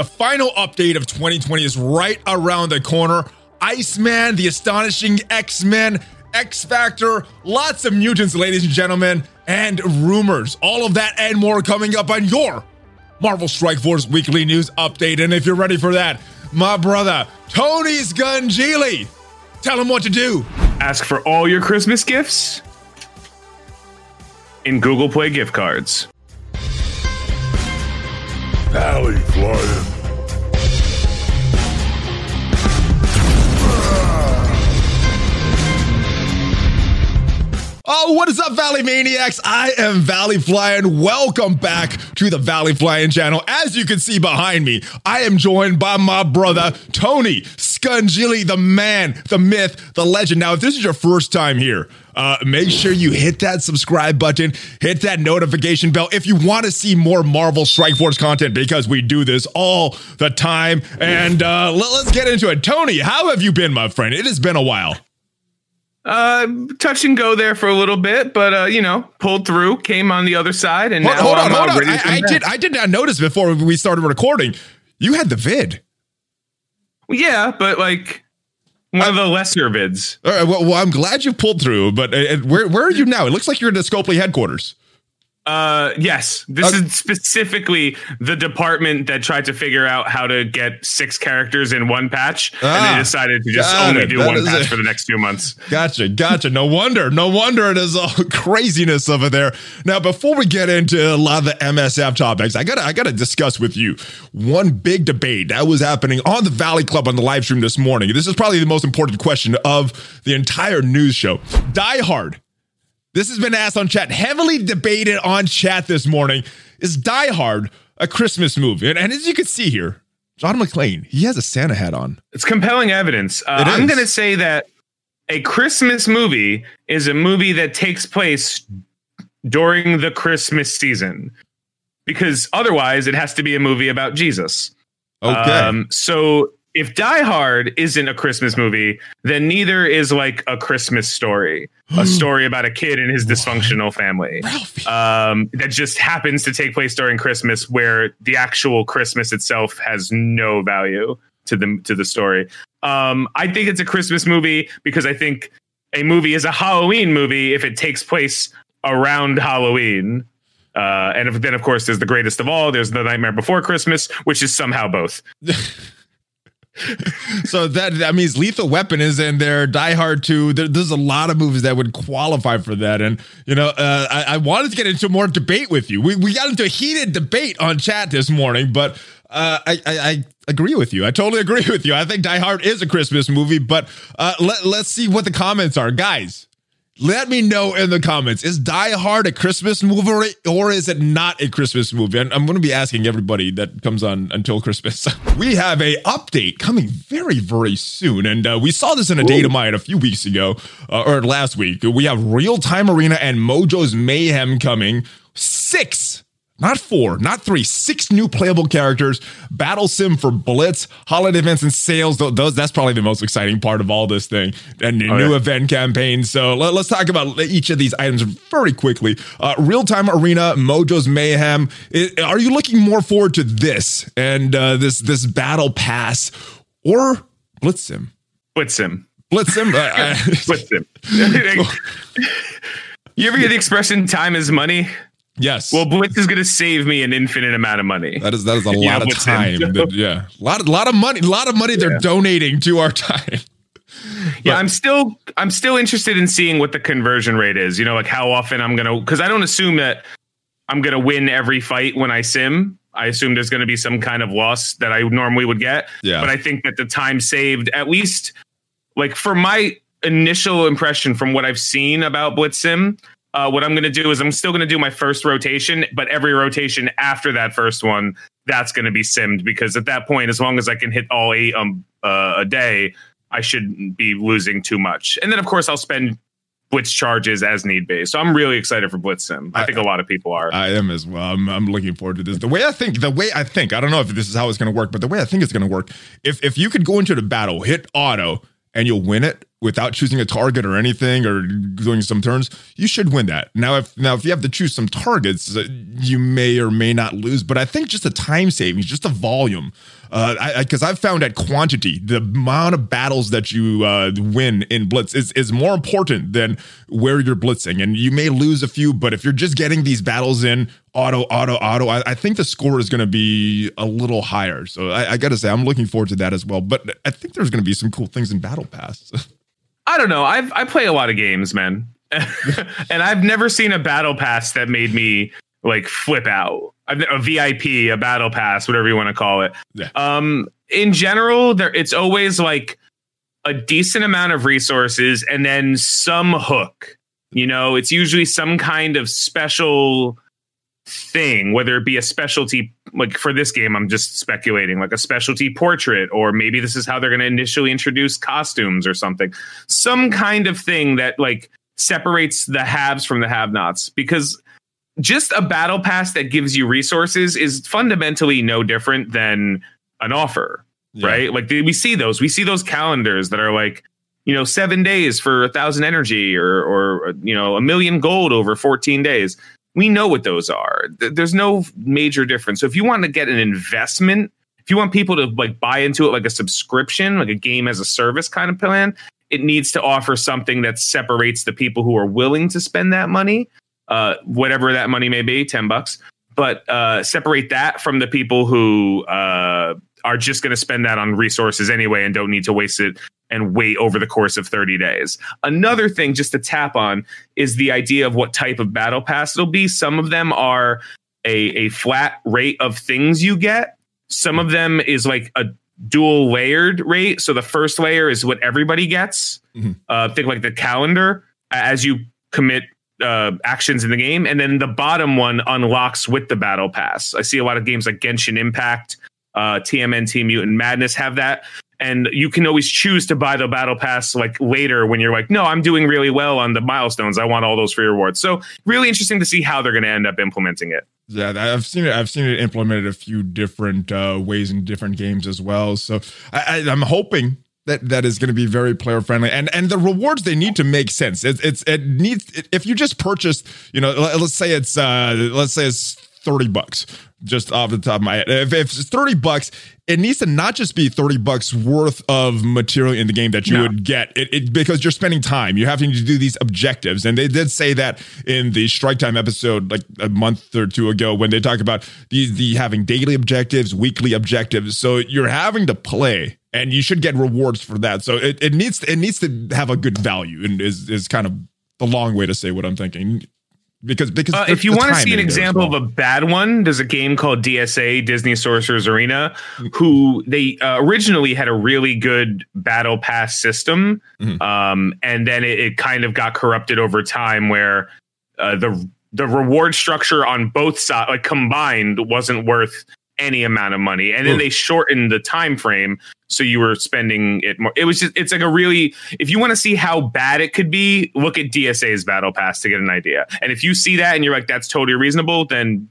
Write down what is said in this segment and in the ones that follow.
The final update of 2020 is right around the corner. Iceman, the astonishing X Men, X Factor, lots of mutants, ladies and gentlemen, and rumors. All of that and more coming up on your Marvel Strike Force weekly news update. And if you're ready for that, my brother, Tony's Scungili, tell him what to do. Ask for all your Christmas gifts in Google Play gift cards. Valley Oh, what is up, Valley Maniacs? I am Valley Flying. Welcome back to the Valley Flying channel. As you can see behind me, I am joined by my brother, Tony Scungili, the man, the myth, the legend. Now, if this is your first time here, uh, make sure you hit that subscribe button, hit that notification bell if you want to see more Marvel Strike Force content because we do this all the time. And uh, let, let's get into it. Tony, how have you been, my friend? It has been a while. Uh, touch and go there for a little bit, but uh, you know, pulled through, came on the other side, and Hold, now hold on, hold on. I, I did. I did not notice before we started recording. You had the vid. Yeah, but like one of the lesser vids. All right. Well, well I'm glad you pulled through. But uh, where where are you now? It looks like you're in the Scopely headquarters. Uh, yes, this Okay. is specifically the department that tried to figure out how to get six characters in one patch, and Ah, they decided to just only it. do That one patch it. for the next few months. Gotcha, gotcha. No wonder, no wonder it is all craziness over there. Now, before we get into a lot of the MSF topics, I gotta, I gotta discuss with you one big debate that was happening on the Valley Club on the live stream this morning. This is probably the most important question of the entire news show. Die Hard. This has been asked on chat, heavily debated on chat this morning. Is Die Hard a Christmas movie? And, and as you can see here, John McClane, he has a Santa hat on. It's compelling evidence. Uh, It I'm going to say that a Christmas movie is a movie that takes place during the Christmas season, because otherwise it has to be a movie about Jesus. Okay. Um, so if Die Hard isn't a Christmas movie, then neither is like a Christmas story, a story about a kid and his dysfunctional family um, that just happens to take place during Christmas, where the actual Christmas itself has no value to the to the story. Um, I think it's a Christmas movie because I think a movie is a Halloween movie if it takes place around Halloween. Uh, and if, then, of course, there's the greatest of all. There's the Nightmare Before Christmas, which is somehow both. so that that means Lethal Weapon is in there, Die Hard 2. There, there's a lot of movies that would qualify for that. And, you know, uh, I, I wanted to get into more debate with you. We, we got into a heated debate on chat this morning, but uh, I, I, I agree with you. I totally agree with you. I think Die Hard is a Christmas movie, but uh, let, let's see what the comments are. Guys, let me know in the comments. Is Die Hard a Christmas movie or is it not a Christmas movie? And I'm going to be asking everybody that comes on until Christmas. we have a update coming very, very soon. And uh, we saw this in a data mine a few weeks ago uh, or last week. We have Real Time Arena and Mojo's Mayhem coming. Six not four, not three, six new playable characters. Battle sim for Blitz, holiday events and sales. Those that's probably the most exciting part of all this thing. And a Oh, new yeah. event campaign. So let, us talk about each of these items very quickly. Uh, Real time arena, Mojo's mayhem. I- are you looking more forward to this and uh, this this battle pass or Blitz sim? Blitz him. Blitz sim. Blitz him. you ever hear the expression "time is money"? Yes. Well, Blitz is going to save me an infinite amount of money. that is that is a lot of time. that- yeah, a lot, lot of money, a lot of money they're donating to our time. yeah, I'm still I'm still interested in seeing what the conversion rate is. You know, like how often I'm gonna because I don't assume that I'm gonna win every fight when I sim. I assume there's going to be some kind of loss that I normally would get. Yeah. But I think that the time saved, at least, like for my initial impression from what I've seen about Blitz Sim, uh, what I'm going to do is I'm still going to do my first rotation, but every rotation after that first one, that's going to be simmed because at that point, as long as I can hit all eight um, uh, a day, I shouldn't be losing too much. And then, of course, I'll spend blitz charges as need be. So I'm really excited for blitz sim. I, I- think a lot of people are. I am as well. I'm, I'm looking forward to this. The way I think, the way I think, I don't know if this is how it's going to work, but the way I think it's going to work, if if you could go into the battle, hit auto, and you'll win it, without choosing a target or anything or doing some turns, you should win that. Now, if now if you have to choose some targets, uh, you may or may not lose. But I think just the time savings, just the volume, because uh, I've found at quantity, the amount of battles that you uh, win in blitz is is more important than where you're blitzing. And you may lose a few, but if you're just getting these battles in auto, auto, auto, I, I think the score is going to be a little higher. So I, I got to say, I'm looking forward to that as well. But I think there's going to be some cool things in Battle Pass. I don't know. I've I play a lot of games, man, and I've never seen a battle pass that made me like flip out. A VIP, a battle pass, whatever you want to call it. Yeah. Um, in general, there it's always like a decent amount of resources and then some hook. You know, it's usually some kind of special thing, whether it be a specialty, like for this game, I'm just speculating, like a specialty portrait, or maybe this is how they're going to initially introduce costumes or something. Some kind of thing that like separates the haves from the have nots. Because just a battle pass that gives you resources is fundamentally no different than an offer, yeah. right? Like we see those, we see those calendars that are like, you know, seven days for a thousand energy or, or, you know, a million gold over 14 days we know what those are. There's no major difference. So if you want to get an investment, if you want people to like buy into it like a subscription, like a game as a service kind of plan, it needs to offer something that separates the people who are willing to spend that money, uh, whatever that money may be, 10 bucks, but uh, separate that from the people who uh, are just going to spend that on resources anyway and don't need to waste it and wait over the course of 30 days. Another thing just to tap on is the idea of what type of battle pass it'll be. Some of them are a, a flat rate of things you get. Some of them is like a dual layered rate. So the first layer is what everybody gets. Mm-hmm. Uh, think like the calendar as you commit uh, actions in the game. And then the bottom one unlocks with the battle pass. I see a lot of games like Genshin Impact, uh, TMNT Mutant Madness have that. And you can always choose to buy the battle pass like later when you're like no i'm doing really well on the milestones. I want all those free rewards. So really interesting to see how they're going to end up implementing it. Yeah i've seen it i've seen it implemented a few different uh, ways in different games as well. So I, I, i'm hoping that that is going to be very player friendly and and the rewards they need to make sense. It, it's it needs if you just purchase you know let's say it's uh let's say it's 30 bucks just off the top of my head. If, if, it's 30 bucks, it needs to not just be 30 bucks worth of material in the game that you no. would get it, it, because you're spending time. You're having to do these objectives. And they did say that in the Strike Time episode like a month or two ago when they talk about the, the having daily objectives, weekly objectives. So you're having to play and you should get rewards for that. So it, it needs it needs to have a good value and is is kind of the long way to say what I'm thinking because because uh, if you want to see an example well. of a bad one there's a game called dsa disney sorcerers arena who they uh, originally had a really good battle pass system mm-hmm. um, and then it, it, kind of got corrupted over time where uh, the the reward structure on both sides like combined wasn't worth any amount of money and then Ooh. they shortened the time frame so you were spending it more. It was just it's like a really if you want to see how bad it could be, look at DSA's battle pass to get an idea. And if you see that and you're like that's totally reasonable, then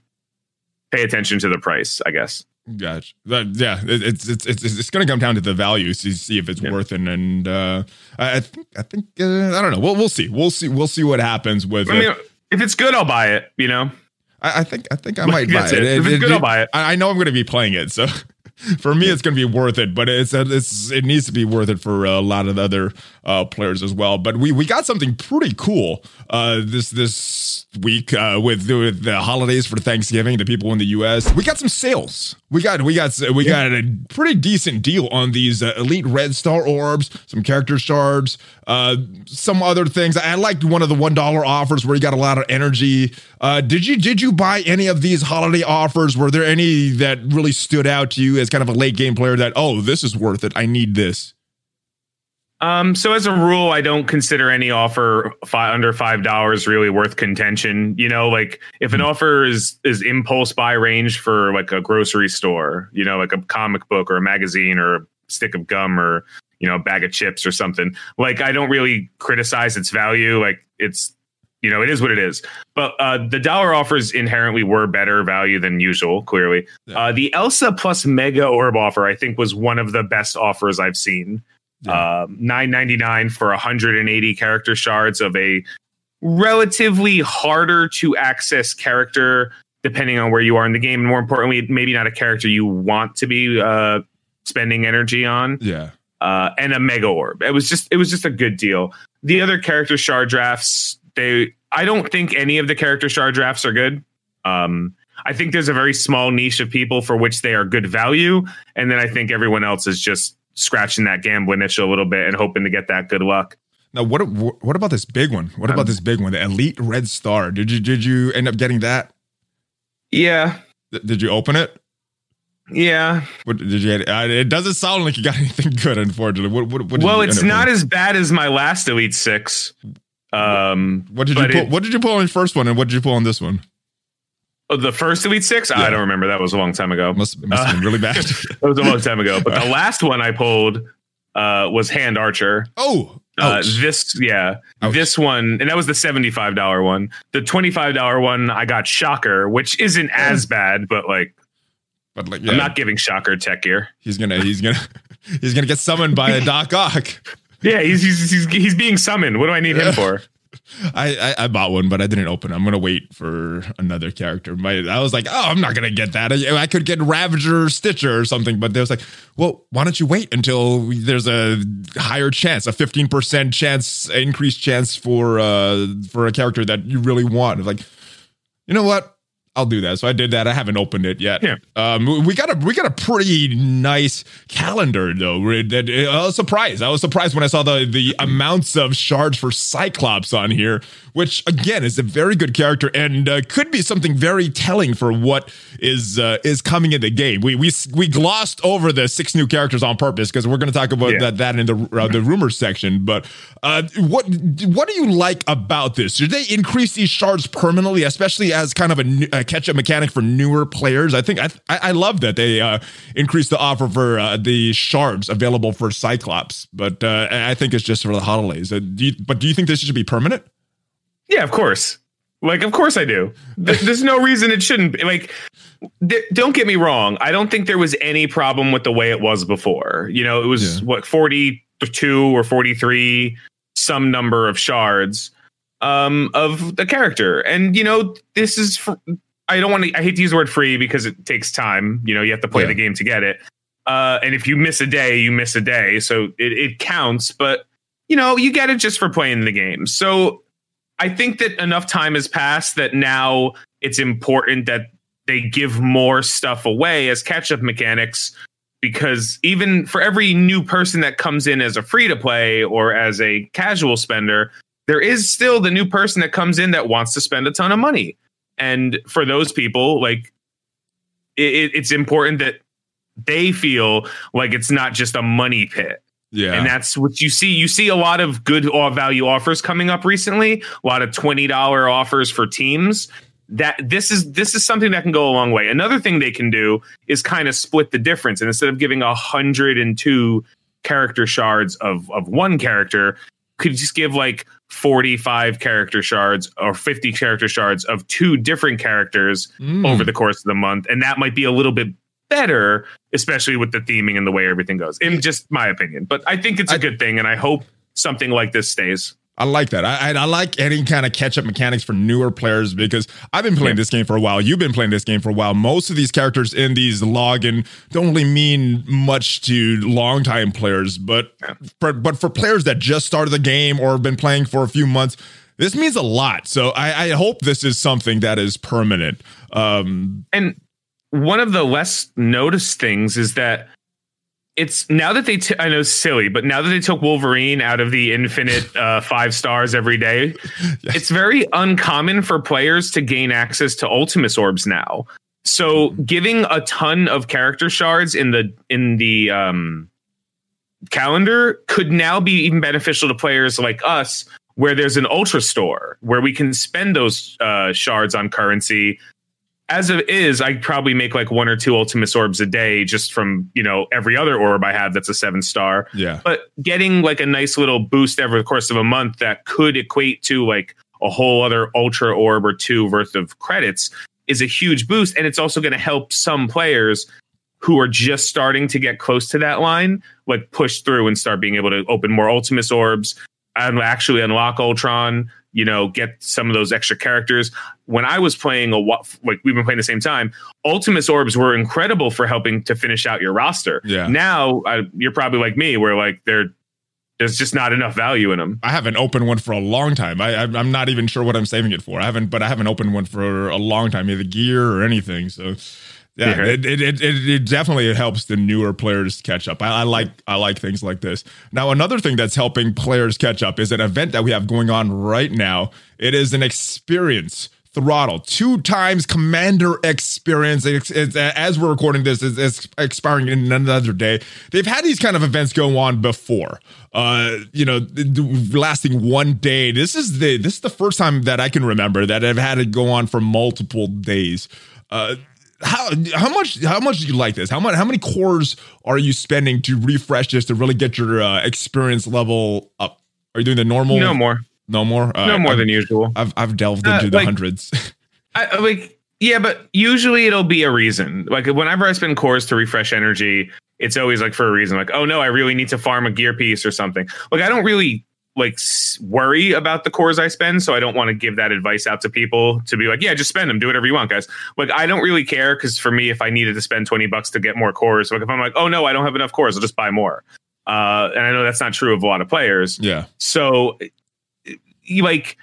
pay attention to the price, I guess. Gotcha. That, yeah, it's it's it's it's going to come down to the value to see if it's yeah. worth it. And uh, I think I think uh, I don't know. We'll we'll see. We'll see. We'll see what happens with. I mean, if it's good, I'll buy it. You know. I, I think I think I might buy it. it. If it's good, I'll buy it. I know I'm going to be playing it, so for me, it's going to be worth it, but it's, it's it needs to be worth it for a lot of the other uh, players as well. But we we got something pretty cool uh, this this week uh, with, with the holidays for Thanksgiving. The people in the U.S. We got some sales. We got we got we yeah. got a pretty decent deal on these uh, elite red star orbs, some character shards, uh, some other things. I liked one of the one dollar offers where you got a lot of energy. Uh, did you did you buy any of these holiday offers? Were there any that really stood out to you as kind of a late game player that oh this is worth it? I need this. Um, so as a rule, I don't consider any offer fi- under five dollars really worth contention. You know, like if an hmm. offer is is impulse buy range for like a grocery store, you know, like a comic book or a magazine or a stick of gum or you know a bag of chips or something. Like I don't really criticize its value. Like it's you know it is what it is. But uh, the dollar offers inherently were better value than usual. Clearly, yeah. uh, the Elsa plus Mega Orb offer I think was one of the best offers I've seen Yeah. Um, 999 for 180 character shards of a relatively harder to access character depending on where you are in the game and more importantly maybe not a character you want to be uh, spending energy on yeah uh, and a mega orb it was just it was just a good deal the other character shard drafts they i don't think any of the character shard drafts are good um, i think there's a very small niche of people for which they are good value and then i think everyone else is just scratching that gambling itch a little bit and hoping to get that good luck. Now, what what about this big one? What about um, this big one, the Elite Red Star? Did you did you end up getting that? Yeah. Th- did you open it? Yeah. What did you? Uh, it doesn't sound like you got anything good, unfortunately. What, what, what well, it's not as bad as my last Elite Six. Um, what did you pull? It, what did you pull on your first one, and what did you pull on this one? Oh, the first Elite Six? Yeah. I don't remember. That was a long time ago. Must, must have been really bad. that was a long time ago. But the last one I pulled uh, was Hand Archer. Oh, uh, this yeah, ouch. this one, and that was the seventy-five dollar one. The twenty-five dollar one, I got Shocker, which isn't as bad, but like, but like, yeah. I'm not giving Shocker tech gear. He's gonna, he's gonna, he's gonna get summoned by a Doc Ock. yeah, he's, he's he's he's being summoned. What do I need him for? I, I, I bought one, but I didn't open. I'm gonna wait for another character. My, I was like, oh, I'm not gonna get that. I, I could get Ravager, Stitcher, or something. But they was like, well, why don't you wait until there's a higher chance, a 15 percent chance, increased chance for uh for a character that you really want. Like, you know what? I'll do that. So I did that. I haven't opened it yet. Yeah. Um, we got a we got a pretty nice calendar though. I was surprised. I was surprised when I saw the the amounts of shards for Cyclops on here, which again is a very good character and uh, could be something very telling for what is uh, is coming in the game. We we we glossed over the six new characters on purpose because we're going to talk about yeah. that that in the uh, the rumors section. But uh, what what do you like about this? Did they increase these shards permanently, especially as kind of a, a catch up mechanic for newer players? I think I I love that they uh, increased the offer for uh, the shards available for Cyclops, but uh, I think it's just for the holidays. Uh, do you, but do you think this should be permanent? Yeah, of course. Like, of course I do. There's no reason it shouldn't be. Like, th- don't get me wrong. I don't think there was any problem with the way it was before. You know, it was yeah. what 42 or 43, some number of shards um, of the character, and you know, this is. For, I don't want to. I hate to use the word free because it takes time. You know, you have to play yeah. the game to get it. Uh, and if you miss a day, you miss a day, so it, it counts. But you know, you get it just for playing the game. So I think that enough time has passed that now it's important that they give more stuff away as catch up mechanics because even for every new person that comes in as a free to play or as a casual spender, there is still the new person that comes in that wants to spend a ton of money. And for those people, like it, it's important that they feel like it's not just a money pit. Yeah. And that's what you see. You see a lot of good value offers coming up recently, a lot of $20 offers for teams. That this is this is something that can go a long way. Another thing they can do is kind of split the difference. And instead of giving a hundred and two character shards of of one character, could just give like 45 character shards or 50 character shards of two different characters mm. over the course of the month. And that might be a little bit better, especially with the theming and the way everything goes. In just my opinion, but I think it's a I, good thing, and I hope something like this stays. I like that. I, I, like any kind of catch up mechanics for newer players because I've been playing this game for a while. You've been playing this game for a while. Most of these characters in these login don't really mean much to longtime players, but for, but for players that just started the game or have been playing for a few months, this means a lot. So I, I hope this is something that is permanent. Um, and one of the less noticed things is that it's now that they t- I know silly, but now that they took Wolverine out of the infinite uh, five stars every day, yes. it's very uncommon for players to gain access to Ultimus orbs now. So giving a ton of character shards in the in the um, calendar could now be even beneficial to players like us, where there's an Ultra store where we can spend those uh, shards on currency as it is, I probably make like one or two Ultimus orbs a day just from, you know, every other orb I have that's a seven star. Yeah. But getting like a nice little boost over the course of a month that could equate to like a whole other ultra orb or two worth of credits is a huge boost. And it's also going to help some players who are just starting to get close to that line like push through and start being able to open more Ultimus orbs and actually unlock Ultron. You know, get some of those extra characters. When I was playing a like we've been playing the same time, Ultimus orbs were incredible for helping to finish out your roster. Yeah. Now uh, you're probably like me, where like they're there's just not enough value in them. I haven't opened one for a long time. I, I am not even sure what I'm saving it for. I haven't, but I haven't opened one for a long time, either gear or anything. So yeah, it, it, it, it, it definitely helps the newer players catch up. I, I like I like things like this. Now, another thing that's helping players catch up is an event that we have going on right now. It is an experience throttle, two times commander experience. It's, it's, as we're recording this, it's, it's expiring in another day. They've had these kind of events go on before. Uh, you know, lasting one day. This is the this is the first time that I can remember that I've had it go on for multiple days. Uh, how how much how much do you like this? How much how many cores are you spending to refresh this to really get your uh, experience level up? Are you doing the normal? No more, no more, Uh, no more I've, than usual. I've I've delved Uh, into the like- hundreds. I, I- like yeah, but usually it'll be a reason. Like whenever I spend cores to refresh energy, it's always like for a reason. Like oh no, I really need to farm a gear piece or something. Like I don't really like worry about the cores I spend, so I don't want to give that advice out to people to be like, yeah, just spend them, do whatever you want, guys. Like I don't really care because for me, if I needed to spend twenty bucks to get more cores, like if I'm like, oh no, I don't have enough cores, I'll just buy more. Uh, and I know that's not true of a lot of players. yeah, So, you like,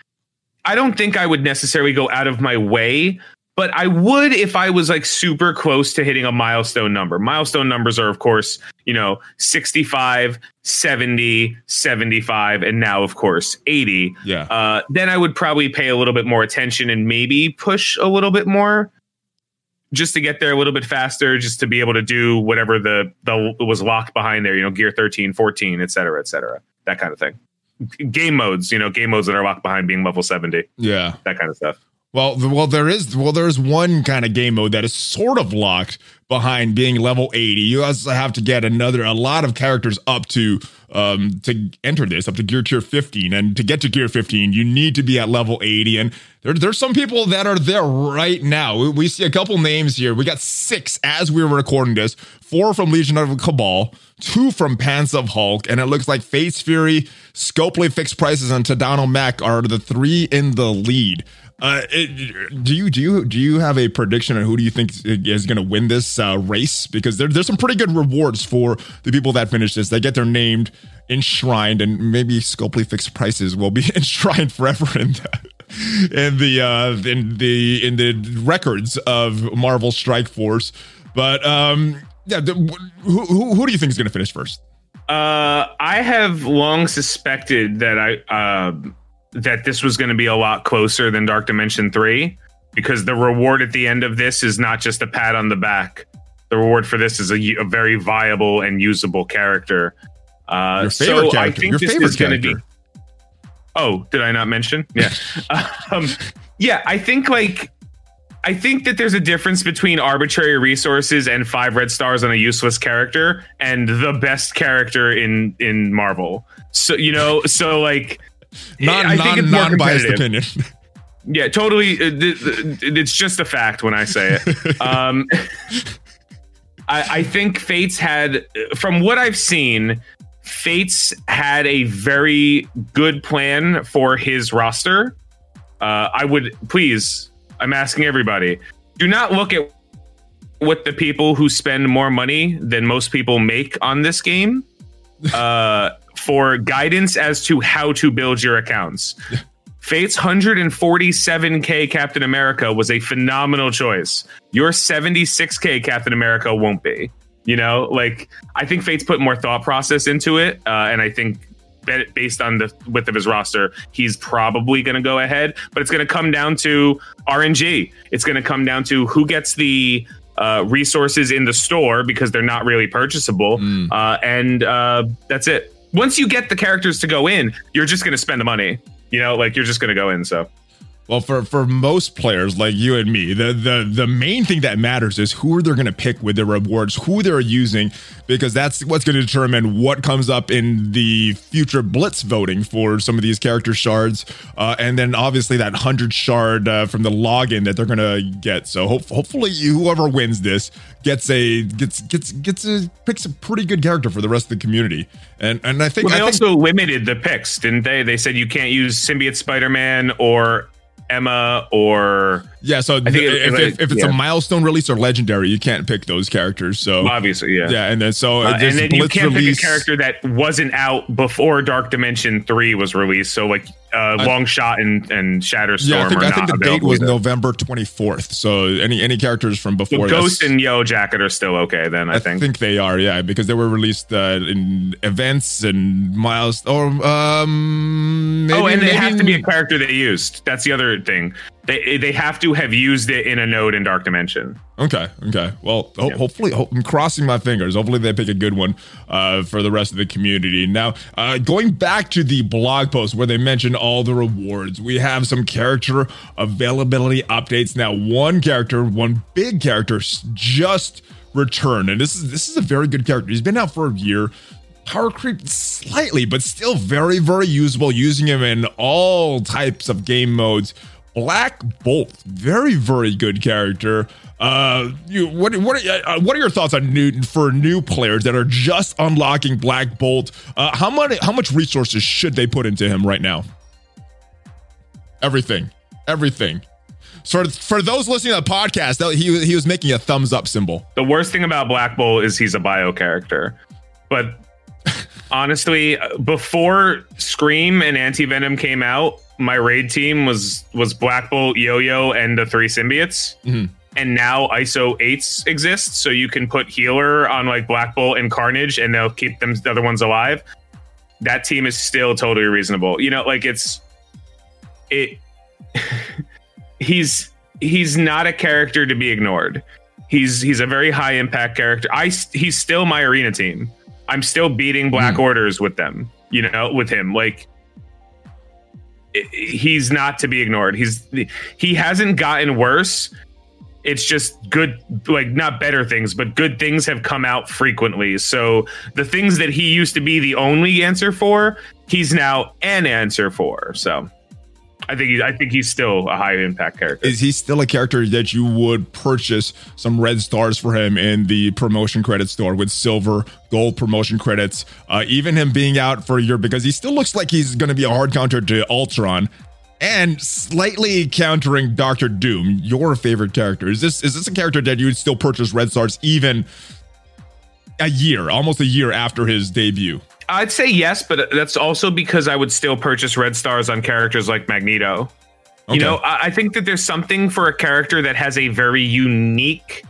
I don't think I would necessarily go out of my way, but I would if I was like super close to hitting a milestone number. Milestone numbers are, of course, you know, 65, 70, 75, and now, of course, 80. yeah. Uh, then I would probably pay a little bit more attention and maybe push a little bit more just to get there a little bit faster, just to be able to do whatever the, the was locked behind there, you know, gear 13, 14, et cetera, et cetera, that kind of thing. Game modes, you know, game modes that are locked behind being level 70, Yeah. that kind of stuff. Well, well, there is well, there's one kind of game mode that is sort of locked behind being level 80. You also have to get another a lot of characters up to um to enter this up to gear tier 15 and to get to gear 15 you need to be at level 80 and there, there's some people that are there right now. We, we see a couple names here. We got six as we were recording this. Four from legion of cabal two from pants of hulk and it looks like face fury scopely fixed prices and tadano mac are the three in the lead uh, it, do you do you do you have a prediction on who do you think is going to win this uh, race? Because there, there's some pretty good rewards for the people that finish this. They get their named enshrined, and maybe Scopely fixed prices will be enshrined forever in the in the uh, in the in the records of Marvel Strike Force. But um, yeah, the, who, who who do you think is going to finish first? Uh, I have long suspected that I um that this was going to be a lot closer than Dark Dimension Three, because the reward at the end of this is not just a pat on the back. The reward for this is a, a very viable and usable character. Uh, Your favorite so I think Your this favorite is going to be. Oh, did I not mention? Yeah, um, yeah. I think like I think that there's a difference between arbitrary resources and five red stars on a useless character and the best character in in Marvel. So you know, so like Non I think non biased opinion. yeah, totally. uh, It's just a fact when I say it. Um, I, I think Fates had, from what I've seen, Fates had a very good plan for his roster. Uh, I would please, I'm asking everybody, do not look at what the people who spend more money than most people make on this game uh, for guidance as to how to build your accounts. Fate's 147k Captain America was a phenomenal choice. Your 76k Captain America won't be. You know, like I think Fate's put more thought process into it, uh, and I think based on the width of his roster, he's probably going to go ahead. But it's going to come down to RNG. It's going to come down to who gets the uh, resources in the store because they're not really purchasable, Mm. uh, and uh, that's it. Once you get the characters to go in, you're just going to spend the money. You know, like you're just going to go in. So Well, for for most players like you and me, the the the main thing that matters is who they're going to pick with their rewards, who they're using, because that's what's going to determine what comes up in the future blitz voting for some of these character shards, uh, and then obviously that hundred shard uh, from the login that they're going to get. So hope, hopefully, whoever wins this gets a gets gets gets a picks a pretty good character for the rest of the community. And and I think well, they I also limited the picks, didn't they? They said you can't use symbiote Spider Man or Emma or yeah. So th- if, if, if, it's yeah. a milestone release or legendary, you can't pick those characters. So obviously, yeah, yeah. And then so uh, and then you can't release. pick a character that wasn't out before Dark Dimension three was released. So like uh, Long Shot and and Shatterstar. Yeah, I think, I think the date was either. November twenty fourth. So any any characters from before Ghost and Yellow Jacket are still okay. Then I, think. I think. think they are. Yeah, because they were released uh, in events and miles or um. Maybe, oh, and they have to be a character they used. That's the other thing. They they have to have used it in a node in Dark Dimension. Okay. Okay. Well, ho- yeah. hopefully, ho- I'm crossing my fingers. Hopefully, they pick a good one uh, for the rest of the community. Now, uh, going back to the blog post where they mentioned all the rewards, we have some character availability updates. Now, one character, one big character, just returned, and this is this is a very good character. He's been out for a year power creep slightly, but still very, very usable. Using him in all types of game modes. Black Bolt, very very good character. Uh, you what what are, uh, what are your thoughts on Newton for new players that are just unlocking Black Bolt? Uh, how much how much resources should they put into him right now? Everything, everything. For for those listening to the podcast, he he was making a thumbs up symbol. The worst thing about Black Bolt is he's a bio character, but honestly, before Scream and Anti Venom came out, my raid team was was Black Bolt, Yo Yo, and the three symbiotes. Mm-hmm. And now ISO eights exist, so you can put healer on like Black Bolt and Carnage, and they'll keep them the other ones alive. That team is still totally reasonable. You know, like it's it. he's he's not a character to be ignored. He's he's a very high impact character. I he's still my arena team. I'm still beating Black mm. Orders with them. You know, with him like he's not to be ignored. He's he hasn't gotten worse. It's just good, like not better things, but good things have come out frequently. So the things that he used to be the only answer for, he's now an answer for. So I think he, I think he's still a high impact character. Is he still a character that you would purchase some red stars for him in the promotion credit store with silver, gold promotion credits? Uh, even him being out for a year because he still looks like he's going to be a hard counter to Ultron and slightly countering Doctor Doom, your favorite character. Is this is this a character that you would still purchase red stars even a year, almost a year after his debut? I'd say yes, but that's also because I would still purchase red stars on characters like Magneto. Okay. You know, I, I, think that there's something for a character that has a very unique,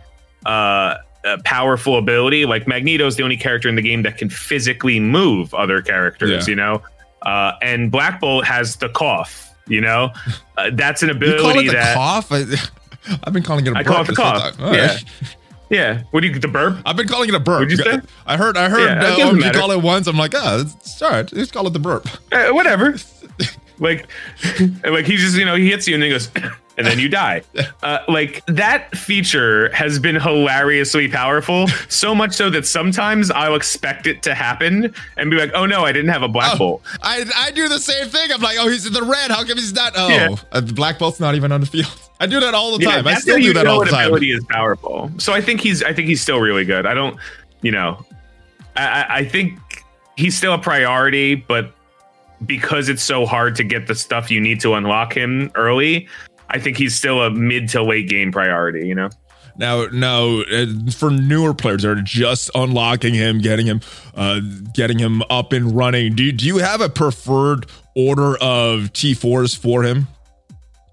uh, uh, powerful ability. Like Magneto is the only character in the game that can physically move other characters. Yeah. You know, uh, and Black Bolt has the cough. You know, uh, that's an ability you call it that cough. I, have been calling it a I call it the cough. yeah. Yeah. What do you the burp? I've been calling it a burp. Would you say? I heard. I heard. Yeah, uh, you call it once. I'm like, oh, it's all right. Just call it the burp. Uh, whatever. like, like he just you know he hits you and then he goes. and then you die. Uh, like that feature has been hilariously powerful, so much so that sometimes I'll expect it to happen and be like, "Oh no, I didn't have a black oh, bolt." I I do the same thing. I'm like, "Oh, he's in the red. How come he's not?" Oh, yeah. uh, the black bolt's not even on the field. I do that all the time. Yeah, I still do that all the time. Ability is powerful. So I think he's I think he's still really good. I don't, you know, I, I think he's still a priority, but because it's so hard to get the stuff you need to unlock him early, I think he's still a mid to late game priority. You know. Now, now, uh, for newer players that are just unlocking him, getting him, uh, getting him up and running. Do do you have a preferred order of T fours for him?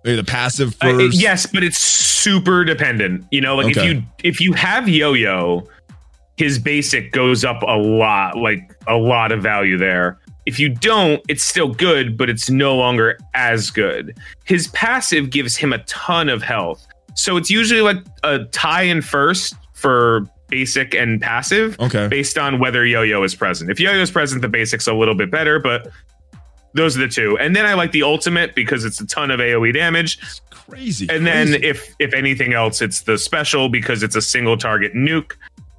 Maybe the passive first. Uh, yes, but it's super dependent. You know, like okay. if you if you have Yo Yo, his basic goes up a lot, like a lot of value there. If you don't, it's still good, but it's no longer as good. His passive gives him a ton of health. So it's usually like a tie in first for basic and passive. Okay. Based on whether yo yo is present. If yo yo is present, the basic's a little bit better, but those are the two. And then I like the ultimate because it's a ton of AoE damage. Crazy. And then if if anything else, it's the special because it's a single target nuke.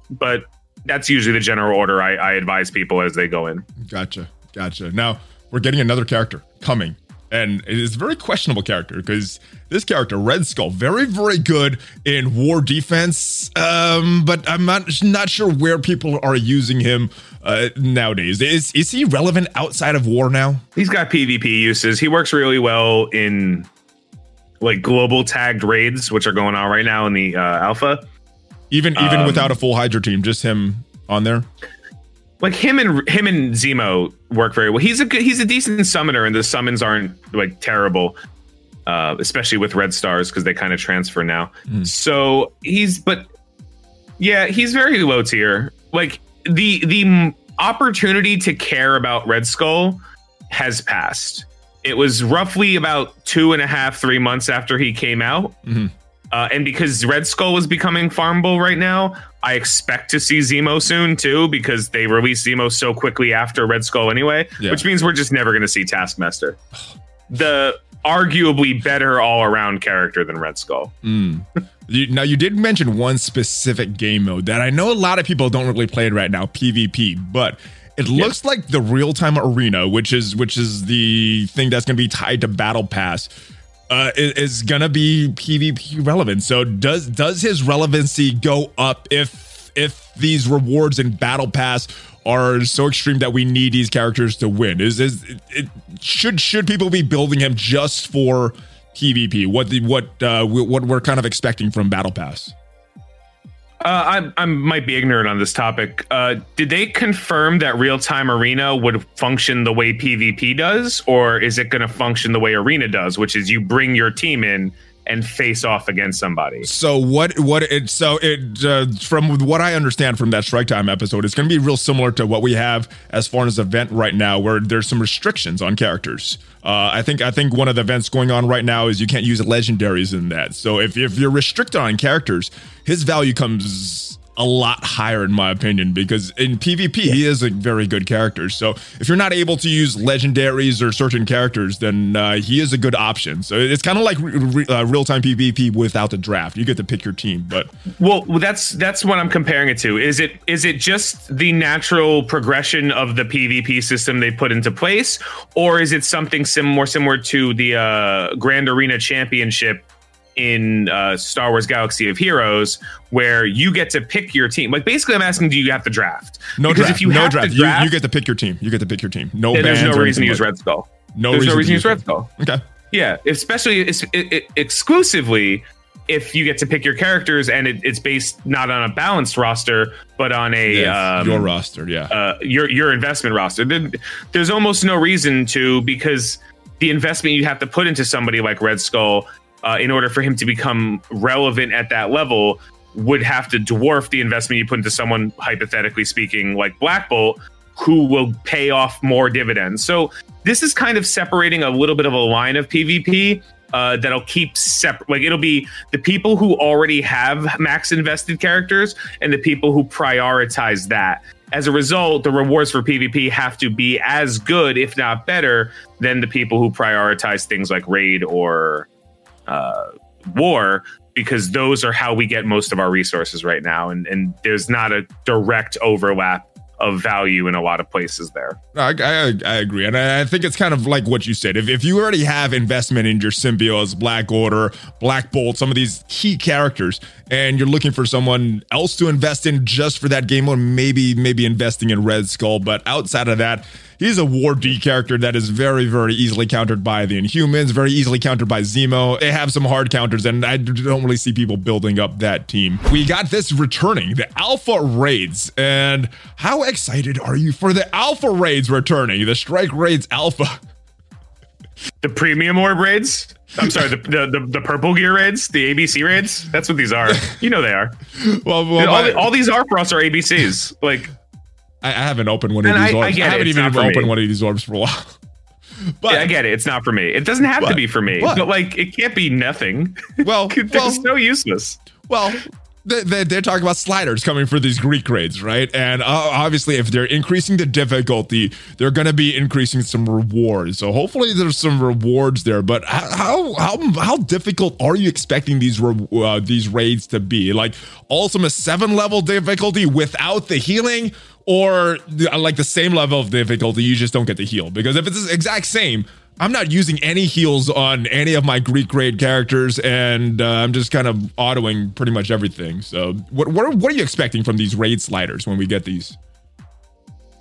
But that's usually the general order I, I advise people as they go in. Gotcha. Gotcha. Now we're getting another character coming. And it is a very questionable character because this character, Red Skull, very, very good in war defense. Um, but I'm not not sure where people are using him uh, nowadays. Is is he relevant outside of war now? He's got PvP uses. He works really well in like global tagged raids, which are going on right now in the uh, alpha. Even even Um, without a full Hydra team, just him on there. Like him and him and Zemo work very well. He's a good, he's a decent summoner, and the summons aren't like terrible, uh, especially with red stars because they kind of transfer now. Mm. So he's but yeah, he's very low tier. Like the the opportunity to care about Red Skull has passed. It was roughly about two and a half, three months after he came out. Mhm. Uh, and because Red Skull is becoming farmable right now, I expect to see Zemo soon too, because they released Zemo so quickly after Red Skull anyway, Yeah. which means we're just never going to see Taskmaster. The arguably better all around character than Red Skull. Mm. You, now you did mention one specific game mode that I know a lot of people don't really play it right now, PvP, but it looks like the real time arena, which is which is the thing that's going to be tied to Battle Pass, uh, is, to be PvP relevant. So does does his relevancy go up if if these rewards in Battle Pass are so extreme that we need these characters to win? Is is it, it should should people be building him just for PvP? What the what uh, what we're kind of expecting from Battle Pass? Uh, I, I might be ignorant on this topic. Uh, did they confirm that real time arena would function the way PvP does, or is it going to function the way arena does, which is you bring your team in and face off against somebody? So what what it so it uh, from what I understand from that Strike Time episode, it's going to be real similar to what we have as far as event right now, where there's some restrictions on characters. Uh, I think I think one of the events going on right now is you can't use legendaries in that. So if if you're restricted on characters, his value comes a lot higher in my opinion because in PvP he is a very good character. So if you're not able to use legendaries or certain characters, then uh, he is a good option. So it's kind of like re- re- uh, real time PvP without the draft. You get to pick your team, but Well, that's that's what I'm comparing it to. Is it is it just the natural progression of the PvP system they put into place, or is it something sim- more similar to the uh, Grand Arena Championship in uh, Star Wars Galaxy of Heroes, where you get to pick your team? Like basically, I'm asking, do you have to draft? no because draft. if you no have draft. to draft, you, get to pick your team. You get to pick your team. No there's no reason to use like- Red Skull. No there's no reason to use Red Red Skull. Okay. Yeah, especially it's, it, it, exclusively if you get to pick your characters and it, it's based not on a balanced roster, but on a Yes, um, your roster, yeah. uh, your your investment roster. Then There's almost no reason to because the investment you have to put into somebody like Red Skull uh, in order for him to become relevant at that level would have to dwarf the investment you put into someone hypothetically speaking like Black Bolt who will pay off more dividends. So this is kind of separating a little bit of a line of PvP uh, that'll keep separate. Like it'll be the people who already have max invested characters and the people who prioritize that. As a result, the rewards for PvP have to be as good, if not better, than the people who prioritize things like raid or uh, war, because those are how we get most of our resources right now. And and there's not a direct overlap of value in a lot of places there. I, I, I agree. And I, think it's kind of like what you said. If, if you already have investment in your symbiotes, Black Order, Black Bolt, some of these key characters, and you're looking for someone else to invest in just for that game or maybe maybe investing in Red Skull. But outside of that, he's a War D character that is very, very easily countered by the Inhumans, very easily countered by Zemo. They have some hard counters, and I don't really see people building up that team. We got this returning, the Alpha Raids. And how excited are you for the Alpha Raids returning? The Strike Raids Alpha. The premium orb raids. I'm sorry, the, the the the purple gear raids, the ABC raids. That's what these are. You know they are. Well, well all, my- all these are for us are ABCs. Like I, I haven't opened one of And these I- I orbs. I, it, haven't it's even opened me. one of these orbs for a while. But yeah, I get it. It's not for me. It doesn't have to be for me. but- But like, it can't be nothing. well, They're well, so useless. well, they, they're talking about sliders coming for these Greek raids, right? And uh, obviously, if they're increasing the difficulty, they're going to be increasing some rewards. So hopefully, there's some rewards there. But how how how difficult are you expecting these uh, these raids to be? Like ultimate seven level difficulty without the healing, or like the same level of difficulty, you just don't get the heal? Because if it's the exact same I'm not using any heals on any of my Greek grade characters, and uh, I'm just kind of autoing pretty much everything. So, what what are, what are you expecting from these raid sliders when we get these?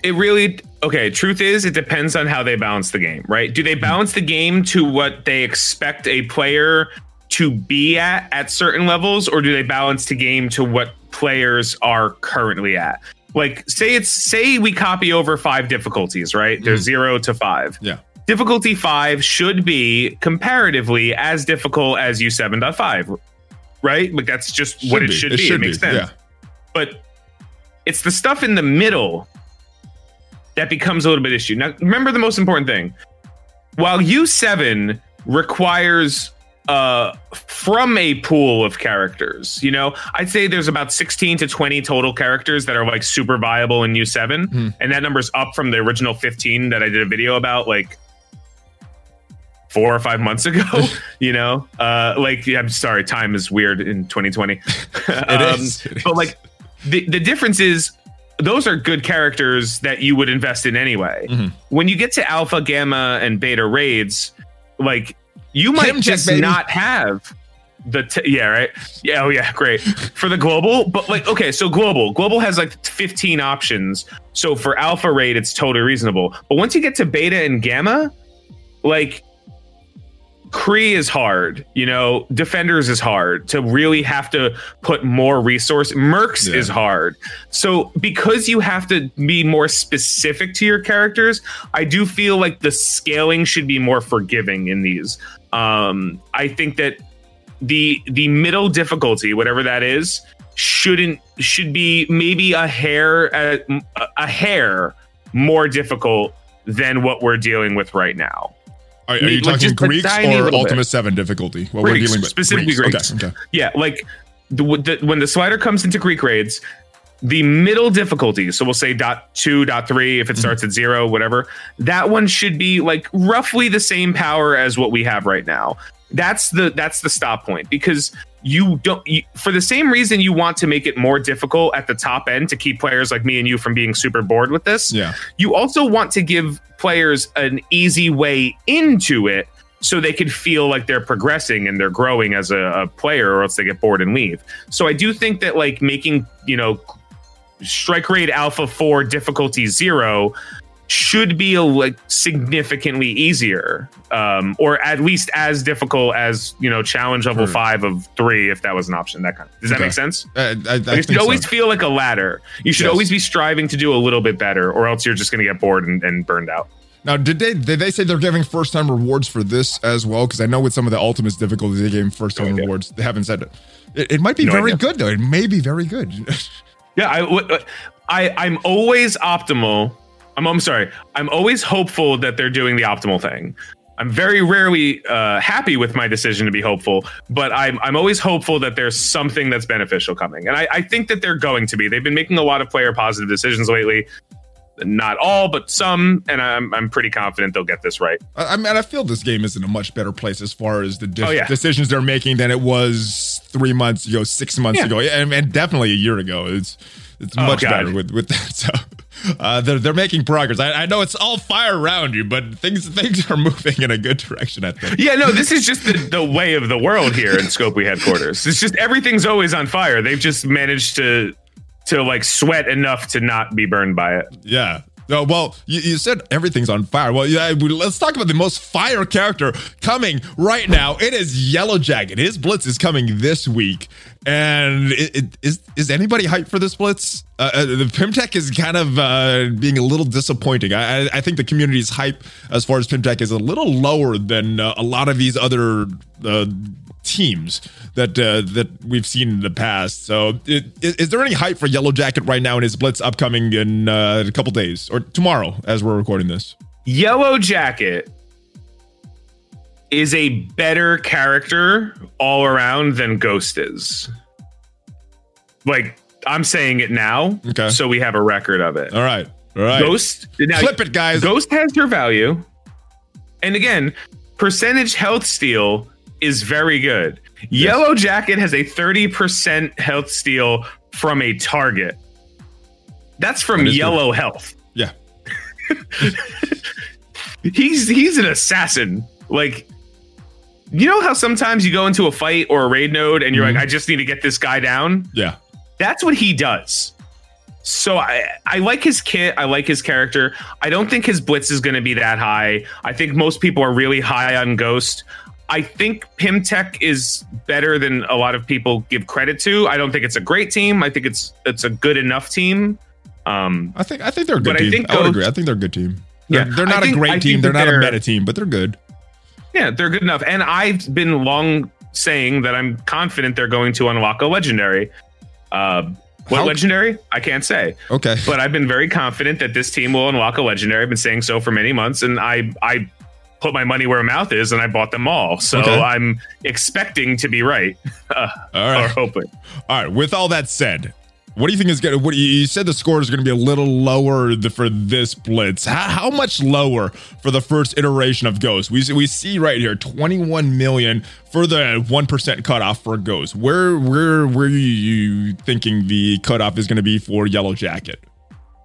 It really okay. Truth is, it depends on how they balance the game, right? Do they balance the game to what they expect a player to be at at certain levels, or do they balance the game to what players are currently at? Like, say it's say we copy over five difficulties, right? There's mm. zero to five. Yeah difficulty 5 should be comparatively as difficult as U7.5, right? Like that's just should what it should it be. Should it makes be. sense. Yeah. But it's the stuff in the middle that becomes a little bit issue. Now, remember the most important thing. While U7 requires uh from a pool of characters you know i'd say there's about 16 to 20 total characters that are like super viable in u7 hmm. and that number's up from the original 15 that i did a video about like four or five months ago you know uh like i'm sorry time is weird in 2020 it, um, is. it but like the, the difference is those are good characters that you would invest in anyway mm-hmm. when you get to alpha gamma and beta raids like you might just not have the t- yeah right yeah oh yeah great for the global but like okay so global global has like 15 options so for alpha rate it's totally reasonable but once you get to beta and gamma like Kree is hard, you know, Defenders is hard to really have to put more resource. Mercs yeah. is hard. So because you have to be more specific to your characters, I do feel like the scaling should be more forgiving in these. Um, I think that the the middle difficulty, whatever that is, shouldn't should be maybe a hair a, a hair more difficult than what we're dealing with right now. Are, are you like talking Greeks or Ultima bit. Seven difficulty? What Greeks, we're dealing with specifically Greeks. Greeks. Okay, okay. Yeah, like the, the, when the slider comes into Greek raids, the middle difficulty, so we'll say dot two, dot three, if it mm-hmm. starts mm-hmm. at zero, whatever, that one should be like roughly the same power as what we have right now. That's the that's the stop point because you don't you, for the same reason you want to make it more difficult at the top end to keep players like me and you from being super bored with this. Yeah. You also want to give players an easy way into it so they can feel like they're progressing and they're growing as a, a, player or else they get bored and leave. So I do think that like making, you know, strike rate alpha 4 difficulty 0 should be a, like significantly easier um, or at least as difficult as you know challenge level five of three if that was an option that kind of does that okay. make sense uh, I, I like it should always so. feel like a ladder you should yes. always be striving to do a little bit better or else you're just going to get bored and, and burned out now, did they did they say they're giving first time rewards for this as well? Because I know with some of the ultimate difficulties they gave first time no rewards. They haven't said it. It, it might be no very idea. good though. It may be very good. yeah, I, I I'm always optimal I'm, I'm sorry. I'm always hopeful that they're doing the optimal thing. I'm very rarely uh, happy with my decision to be hopeful, but I'm, I'm always hopeful that there's something that's beneficial coming. And I, I think that they're going to be. They've been making a lot of player positive decisions lately. Not all, but some, and I'm I'm pretty confident they'll get this right. I, I mean, I feel this game is in a much better place as far as the de- oh, yeah. decisions they're making than it was three months ago, six months yeah. ago, and, and definitely a year ago. It's it's oh, much God. better with with that. So uh, they're they're making progress. I, I, know it's all fire around you, but things things are moving in a good direction. I think. Yeah, no, this is just the, the way of the world here in Scopely headquarters. It's just everything's always on fire. They've just managed to to like sweat enough to not be burned by it. Yeah, Oh, well, you, you, said everything's on fire. Well, yeah, let's talk about the most fire character coming right now. It is Yellow Jacket. His blitz is coming this week, and it, it, is is anybody hyped for this blitz? Uh, uh, the Pym Tech is kind of uh, being a little disappointing. I, I, think the community's hype as far as Pym Tech is a little lower than uh, a lot of these other uh, teams that uh, that we've seen in the past. So, it, is, there any hype for Yellow Jacket right now in his blitz upcoming in uh, a couple days or tomorrow as we're recording this? Yellow Jacket is a better character all around than Ghost is. Like I'm saying it now, Okay. so we have a record of it. All right. All right. Ghost now, Flip it, guys. Ghost has her value. And again, percentage health steal is very good. Yellow Jacket has a 30% health steal from a target. That's from That yellow health. Yeah. He's he's an assassin. Like you know how sometimes you go into a fight or a raid node and you're Mhm. like, I just need to get this guy down? Yeah. That's what he does. So I, I like his kit. I like his character. I don't think his blitz is going to be that high. I think most people are really high on Ghost. I think Pym Tech is better than a lot of people give credit to. I don't think it's a great team. I think it's it's a good enough team. Um, I think I think they're a good But I team. I, would Ghost- agree. I think they're a good team. They're, Yeah, they're not think- a great team. They're not a they're- meta team, but they're good. yeah, they're good enough. And I've been long saying that I'm confident they're going to unlock a legendary. Uh, what How- legendary? I can't say. Okay. but I've been very confident that this team will unlock a legendary. I've been saying so for many months, and I I put my money where my mouth is, and I bought them all. So Okay. I'm expecting to be right, uh, All or hoping. All right. With all that said, what do you think is going to? What you- said the score is going to be a little lower the, for this blitz. How, how much lower for the first iteration of Ghost? We we see right here, twenty one million for the one percent cutoff for Ghost. Where where where are you thinking the cutoff is going to be for Yellow Jacket?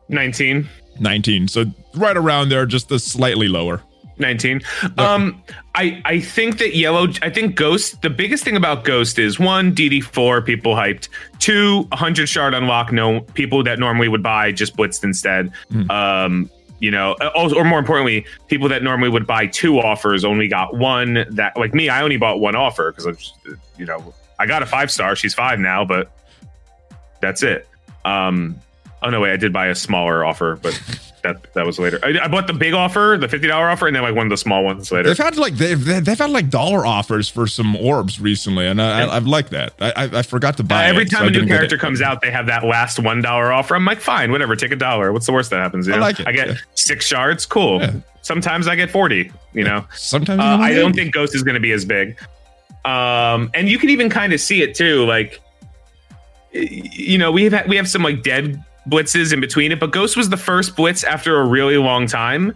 19. Nineteen. So right around there, just a slightly lower. 19. Um, I I think that yellow. I think Ghost. The biggest thing about Ghost is one DD4 people hyped. Two 100 shard unlock. No people that normally would buy just blitzed instead. Mm. Um, you know, or, or more importantly, people that normally would buy two offers only got one. That like me, I only bought one offer because I've you know I got a five star. She's five now, but that's it. Um, oh no, wait, I did buy a smaller offer, but that that was later. I, I bought the big offer, the fifty dollar offer, and then like one of the small ones later. They've had like they've they've had like dollar offers for some orbs recently, and I, I, I've liked that. I, I I forgot to Uh, buy every it, so time I a new character comes out, they have that last one dollar offer. I'm like, fine, whatever, take a dollar. What's the worst that happens? You I like it, I get yeah. six shards, cool. Yeah. Sometimes I get forty. You know, Sometimes uh, I don't think Ghost is going to be as big. Um, and you can even kind of see it too. Like, you know, we have we have some like dead blitzes in between it, but Ghost was the first blitz after a really long time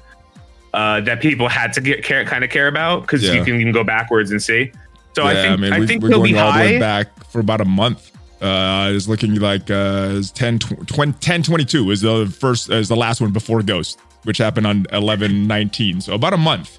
uh, that people had to get care, kind of care about because Yeah. you can even go backwards and see. So I think I, we- think we're he'll going be all the way back for about a month. Uh, it's looking like uh, is 10, tw- 20, 10 22 is the first is the last one before Ghost, which happened on 11 19. So about a month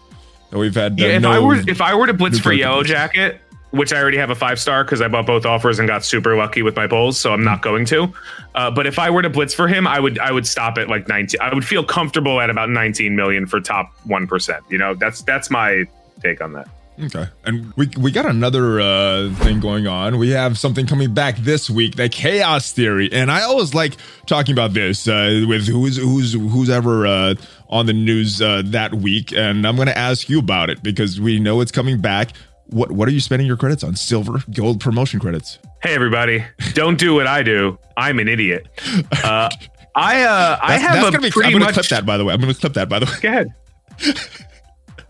that we've had. uh, Yeah, if no- I were if I were to blitz for Yellow. Jacket, which I already have a five star because I bought both offers and got super lucky with my polls, so I'm not going to. Uh, but if I were to blitz for him, I would I would stop at like 19. I would feel comfortable at about 19 million for top one percent. You know, that's that's my take on that. Okay. And we we got another uh thing going on. We have something coming back this week, the chaos theory. And I always like talking about this uh with who's who's who's ever uh on the news uh that week. And I'm gonna ask you about it because we know it's coming back. What what are you spending your credits on? Silver, gold promotion credits. Hey everybody, don't do what I do. I'm an idiot. Uh, I uh, I have that's a gonna be, pretty I'm gonna much clip that by the way. I'm gonna clip that by the way. Go ahead.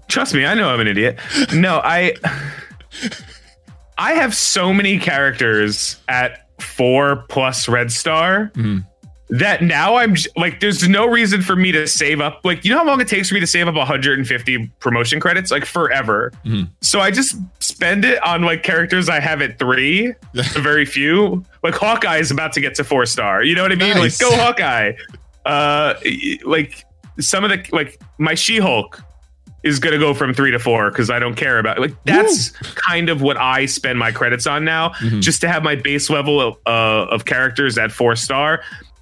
Trust me, I know I'm an idiot. No, I I have so many characters at four plus red star Mhm. That now I'm like, there's no reason for me to save up. Like, you know how long it takes for me to save up 150 promotion credits? Like forever. Mhm. So I just spend it on like characters I have at three, very few. Like Hawkeye is about to get to four star. You know what I mean? Nice. Like, go Hawkeye. Uh, like some of the like my She Hulk is gonna go from three to four because I don't care about like that's kind of what I spend my credits on now, Mhm. just to have my base level of, uh, of characters at four star.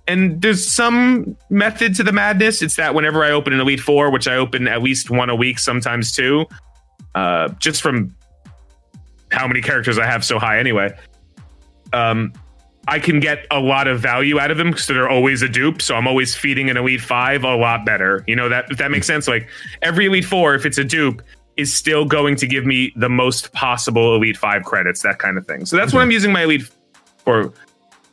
And there's some method to the madness. It's that whenever I open an Elite Four, which I open at least one a week, sometimes two, uh, just from how many characters I have so high anyway. Um, I can get a lot of value out of them because they're always a dupe. So I'm always feeding an Elite Five a lot better. You know that if that makes sense. Like every Elite Four, if it's a dupe, is still going to give me the most possible Elite Five credits, that kind of thing. So that's what I'm using my Elite for.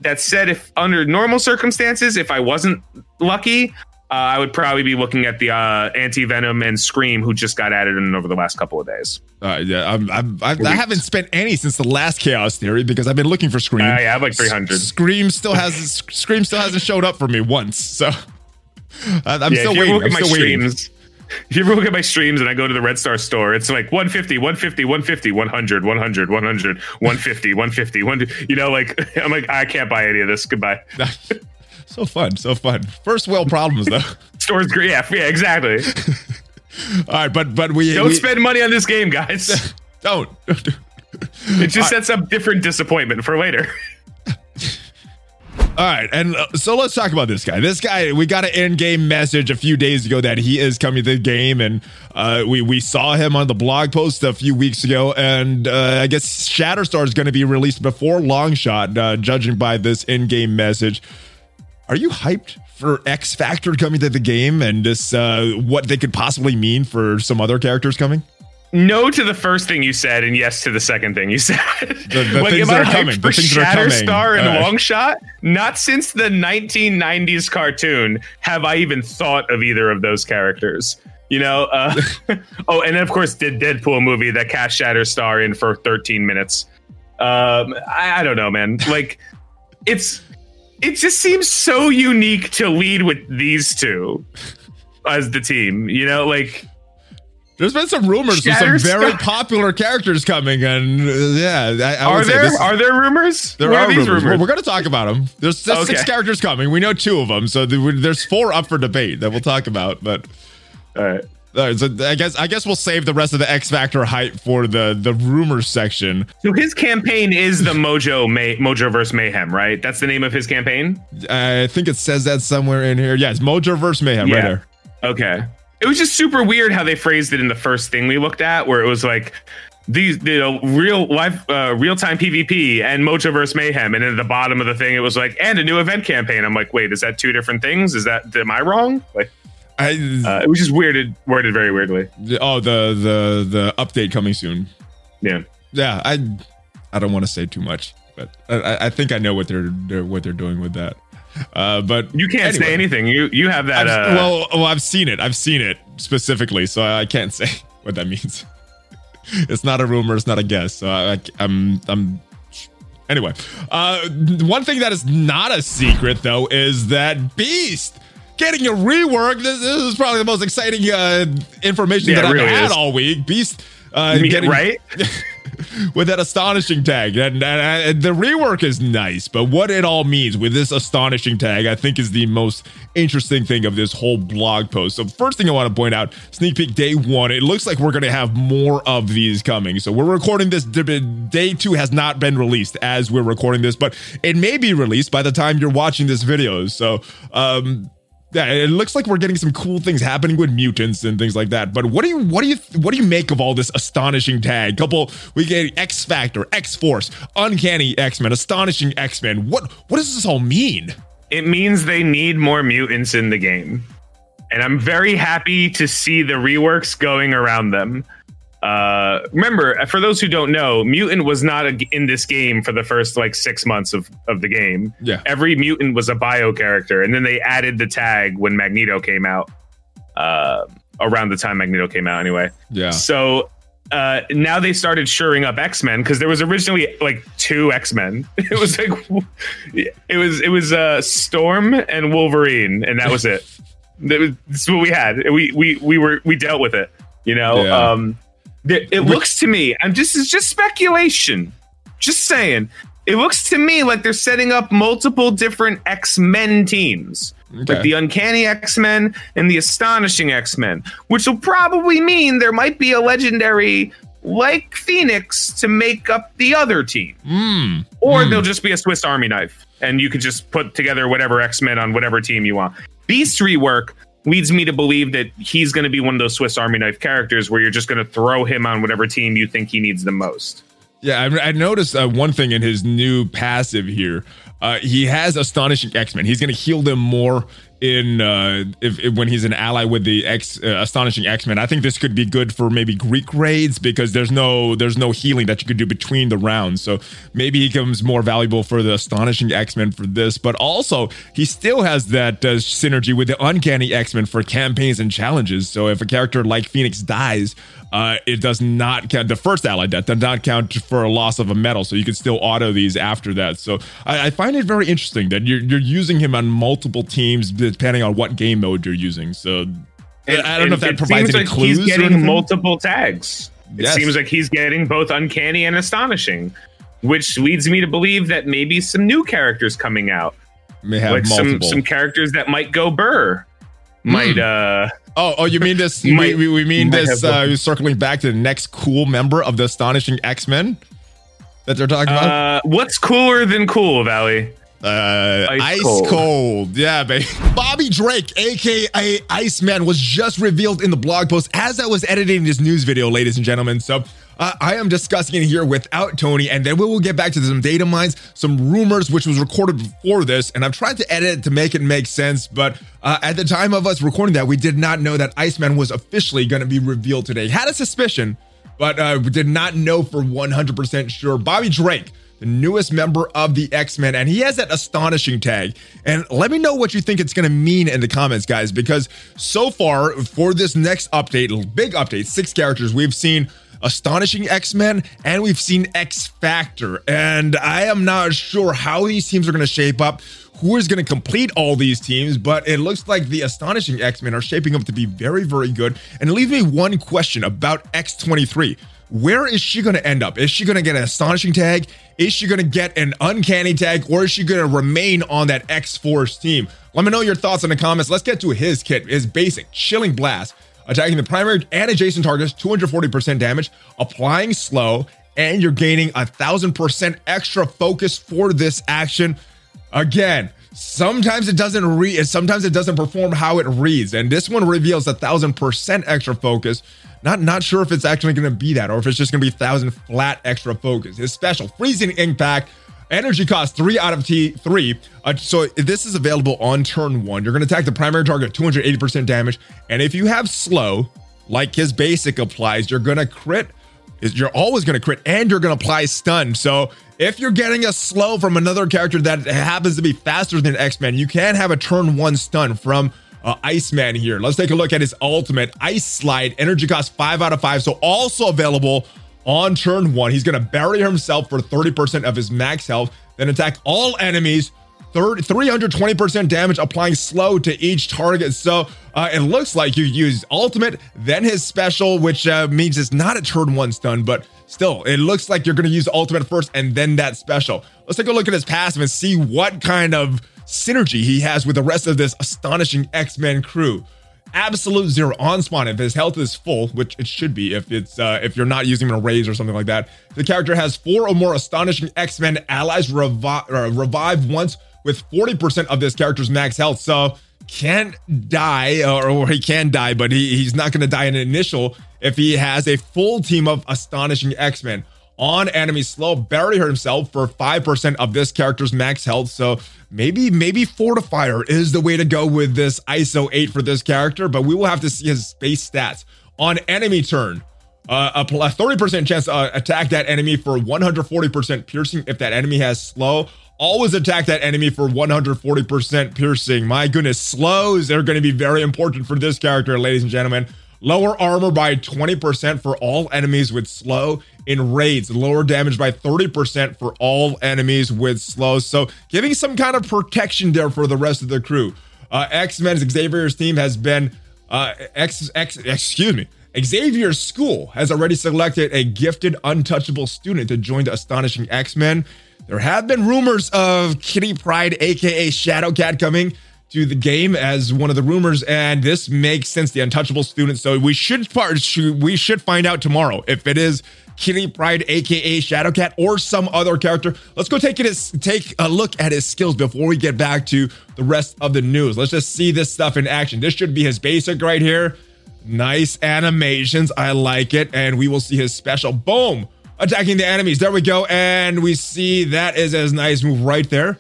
That said, if under normal circumstances, if I wasn't lucky, uh, I would probably be looking at the uh, Anti Venom and Scream, who just got added in over the last couple of days. Uh, yeah, I'm, I'm, I've, I haven't spent any since the last Chaos Theory because I've been looking for Scream. Uh, yeah, I have like 300. Scream still has Scream still hasn't showed up for me once, so I'm yeah, still waiting. I'm still waiting. streams. If you ever look at my streams and I go to the Red Star store, it's like 150, 150, 150, 100, 100, 100, 150, 150, 100. You know, like, I'm like, I can't buy any of this. Goodbye. so fun, so fun. First world problems though. Store's great. Yeah, yeah, exactly. All right, but but we Don't we, spend money on this game, guys. don't. It just sets up different disappointment for later. All right, and uh, so let's talk about this guy. This guy, we got an in-game message a few days ago that he is coming to the game, and uh, we we saw him on the blog post a few weeks ago, and uh, I guess Shatterstar is going to be released before Longshot, uh, judging by this in-game message. Are you hyped for X Factor coming to the game and this uh, what they could possibly mean for some other characters coming? No to the first thing you said, and yes to the second thing you said. The, the like, things am that I are coming. for The things. Shatterstar and Uh, Longshot? Not since the 1990s cartoon have I even thought of either of those characters. You know, uh, oh, and of course, the Deadpool movie that cast Shatterstar in for 13 minutes. Um, I, I don't know, man. Like, it's it just seems so unique to lead with these two as the team. You know, like There's been some rumors of some very popular characters coming, and uh, yeah, I, I are there are there rumors? There What are these rumors. Well, we're going to talk about them. There's, there's six characters coming. We know two of them, so there's four up for debate that we'll talk about. But All right. all right, so I guess I guess we'll save the rest of the X Factor hype for the the rumors section. So his campaign is the Mojo May Mojoverse Mayhem, right? That's the name of his campaign. I think it says that somewhere in here. Yes, Mojo verse Mayhem right there. Okay. It was just super weird how they phrased it in the first thing we looked at, where it was like these you know real life uh, real time PvP and Mojoverse Mayhem, and at the bottom of the thing it was like and a new event campaign. I'm like, wait, is that two different things? Is that am I wrong? Like, I, uh, it was just weirded worded very weirdly. oh, the the the update coming soon. Yeah. Yeah, I I don't want to say too much, but I- I, I think I know what they're, they're what they're doing with that. Uh, but You can't say anything. You you have that. Uh, well, well, I've seen it. I've seen it specifically, so I can't say what that means. it's not a rumor. It's not a guess. So I, I'm, I'm. Anyway, uh, one thing that is not a secret though is that Beast getting a rework. This, this is probably the most exciting uh, information Yeah, that I've really had is. all week. Beast uh, me- getting right? with that astonishing tag. And, and, and the rework is nice, but what it all means with this astonishing tag, I think, is the most interesting thing of this whole blog post. So, first thing I want to point out sneak peek day one, it looks like we're going to have more of these coming. So, we're recording this, day two has not been released as we're recording this, but it may be released by the time you're watching this video. So, um, yeah, it looks like we're getting some cool things happening with mutants and things like that. But what do you what do you what do you make of all this astonishing tag? Couple we get X Factor, X Force, Uncanny X Men, Astonishing X Men. What what does this all mean? it means they need more mutants in the game. And I'm very happy to see the reworks going around them. Uh, remember, for those who don't know, mutant was not a, in this game for the first like six months of, of the game. Yeah. Every mutant was a bio character, and then they added the tag when Magneto came out. Uh, around the time Magneto came out, anyway. Yeah. So uh, now they started shoring up X Men because there was originally like two X Men. It was like it was it was uh, Storm and Wolverine, and that was it. that was, that's what we had. We we we were we dealt with it. You know. Yeah. Um, it looks to me. I'm just it's just speculation. Just saying. It looks to me like they're setting up multiple different X Men teams Okay. like the Uncanny X Men and the Astonishing X Men, which will probably mean there might be a legendary like Phoenix to make up the other team, Mm. or Hmm. they'll just be a Swiss Army knife, and you could just put together whatever X Men on whatever team you want. Beast rework leads me to believe that he's going to be one of those Swiss Army knife characters where you're just going to throw him on whatever team you think he needs the most. Yeah, I, I noticed uh, one thing in his new passive here. Uh, he has astonishing X Men. He's going to heal them more in uh if, if when he's an ally with the X uh, astonishing X-Men. I think this could be good for maybe Greek raids because there's no there's no healing that you could do between the rounds. So maybe he becomes more valuable for the astonishing X-Men for this, but also he still has that uh, synergy with the uncanny X-Men for campaigns and challenges. So if a character like Phoenix dies, uh, it does not count the first allied death does not count for a loss of a medal so you can still auto these after that so I, I, find it very interesting that you're, you're using him on multiple teams depending on what game mode you're using so and, I don't know if that provides any like clues he's getting multiple tags it yes. seems like he's getting both uncanny and astonishing which leads me to believe that maybe some new characters coming out may have like multiple. some some characters that might go burr might mm. uh Oh, oh, you mean this? might, we, we mean this? Uh, circling back to the next cool member of the astonishing X Men that they're talking about. Uh, what's cooler than cool, Valley? Uh, ice, ice cold. cold. Yeah, baby. Bobby Drake, aka Iceman, was just revealed in the blog post as I was editing this news video, ladies and gentlemen. So uh, I am discussing it here without Tony, and then we will get back to some data mines, some rumors, which was recorded before this, and I've tried to edit it to make it make sense. But uh, at the time of us recording that, we did not know that Iceman was officially going to be revealed today. Had a suspicion, but uh, did not know for 100% sure. Bobby Drake the newest member of the X-Men, and he has that astonishing tag. And let me know what you think it's going to mean in the comments, guys, because so far for this next update, big update, six characters, we've seen Astonishing X Men, and we've seen X Factor. And I am not sure how these teams are going to shape up, who is going to complete all these teams, but it looks like the Astonishing X Men are shaping up to be very, very good. And it leaves me one question about X23. Where is she going to end up? Is she going to get an astonishing tag? Is she going to get an uncanny tag? Or is she going to remain on that X Force team? Let me know your thoughts in the comments. Let's get to his kit, his basic chilling blast attacking the primary and adjacent targets, 240% damage, applying slow, and you're gaining a thousand percent extra focus for this action. Again, sometimes it doesn't read, sometimes it doesn't perform how it reads, and this one reveals a thousand percent extra focus. Not not sure if it's actually going to be that, or if it's just going to be thousand flat extra focus. His special freezing impact Energy cost three out of T three. Uh, so this is available on turn one. You're going to attack the primary target 280% damage. And if you have slow, like his basic applies, you're going to crit. You're always going to crit and you're going to apply stun. So if you're getting a slow from another character that happens to be faster than X-Men, you can have a turn one stun from uh, Iceman here. Let's take a look at his ultimate Ice Slide. Energy cost five out of five. So also available on turn one. He's going to bury himself for 30% of his max health, then attack all enemies. 30, 320% damage applying slow to each target. So uh, it looks like you use ultimate, then his special, which uh, means it's not a turn one stun, but still, it looks like you're going to use ultimate first and then that special. Let's take a look at his passive and see what kind of synergy he has with the rest of this astonishing X Men crew absolute zero on spawn. If his health is full which it should be if it's uh if you're not using a raise or something like that the character has four or more astonishing x-men allies revive revive once with 40% of this character's max health. So can't die or, or he can die but he, he's not going to die in an initial if he has a full team of astonishing x-men on enemy slow. Bury himself for 5% of this character's max health. So maybe maybe fortifier is the way to go with this iso 8 for this character but we will have to see his base stats. On enemy turn uh, a 30% chance to uh, attack that enemy for 140% piercing if that enemy has slow. Always attack that enemy for 140% piercing. My goodness slows they're going to be very important for this character ladies and gentlemen Lower armor by 20% for all enemies with slow in raids. Lower damage by 30% for all enemies with slow. So giving some kind of protection there for the rest of the crew. Uh, X-Men's Xavier's team has been uh, X, X, excuse me. Xavier's school has already selected a gifted, untouchable student to join the astonishing X-Men. There have been rumors of Kitty Pryde, aka Shadowcat, coming to the game as one of the rumors, and this makes sense. The untouchable student. So we should part. We should find out tomorrow if it is Kitty Pryde, aka Shadowcat, or some other character. Let's go take it. Take a look at his skills before we get back to the rest of the news. Let's just see this stuff in action. This should be his basic right here. Nice animations. I like it. And we will see his special. Boom. Attacking the enemies. There we go. And we see that is a nice move right there.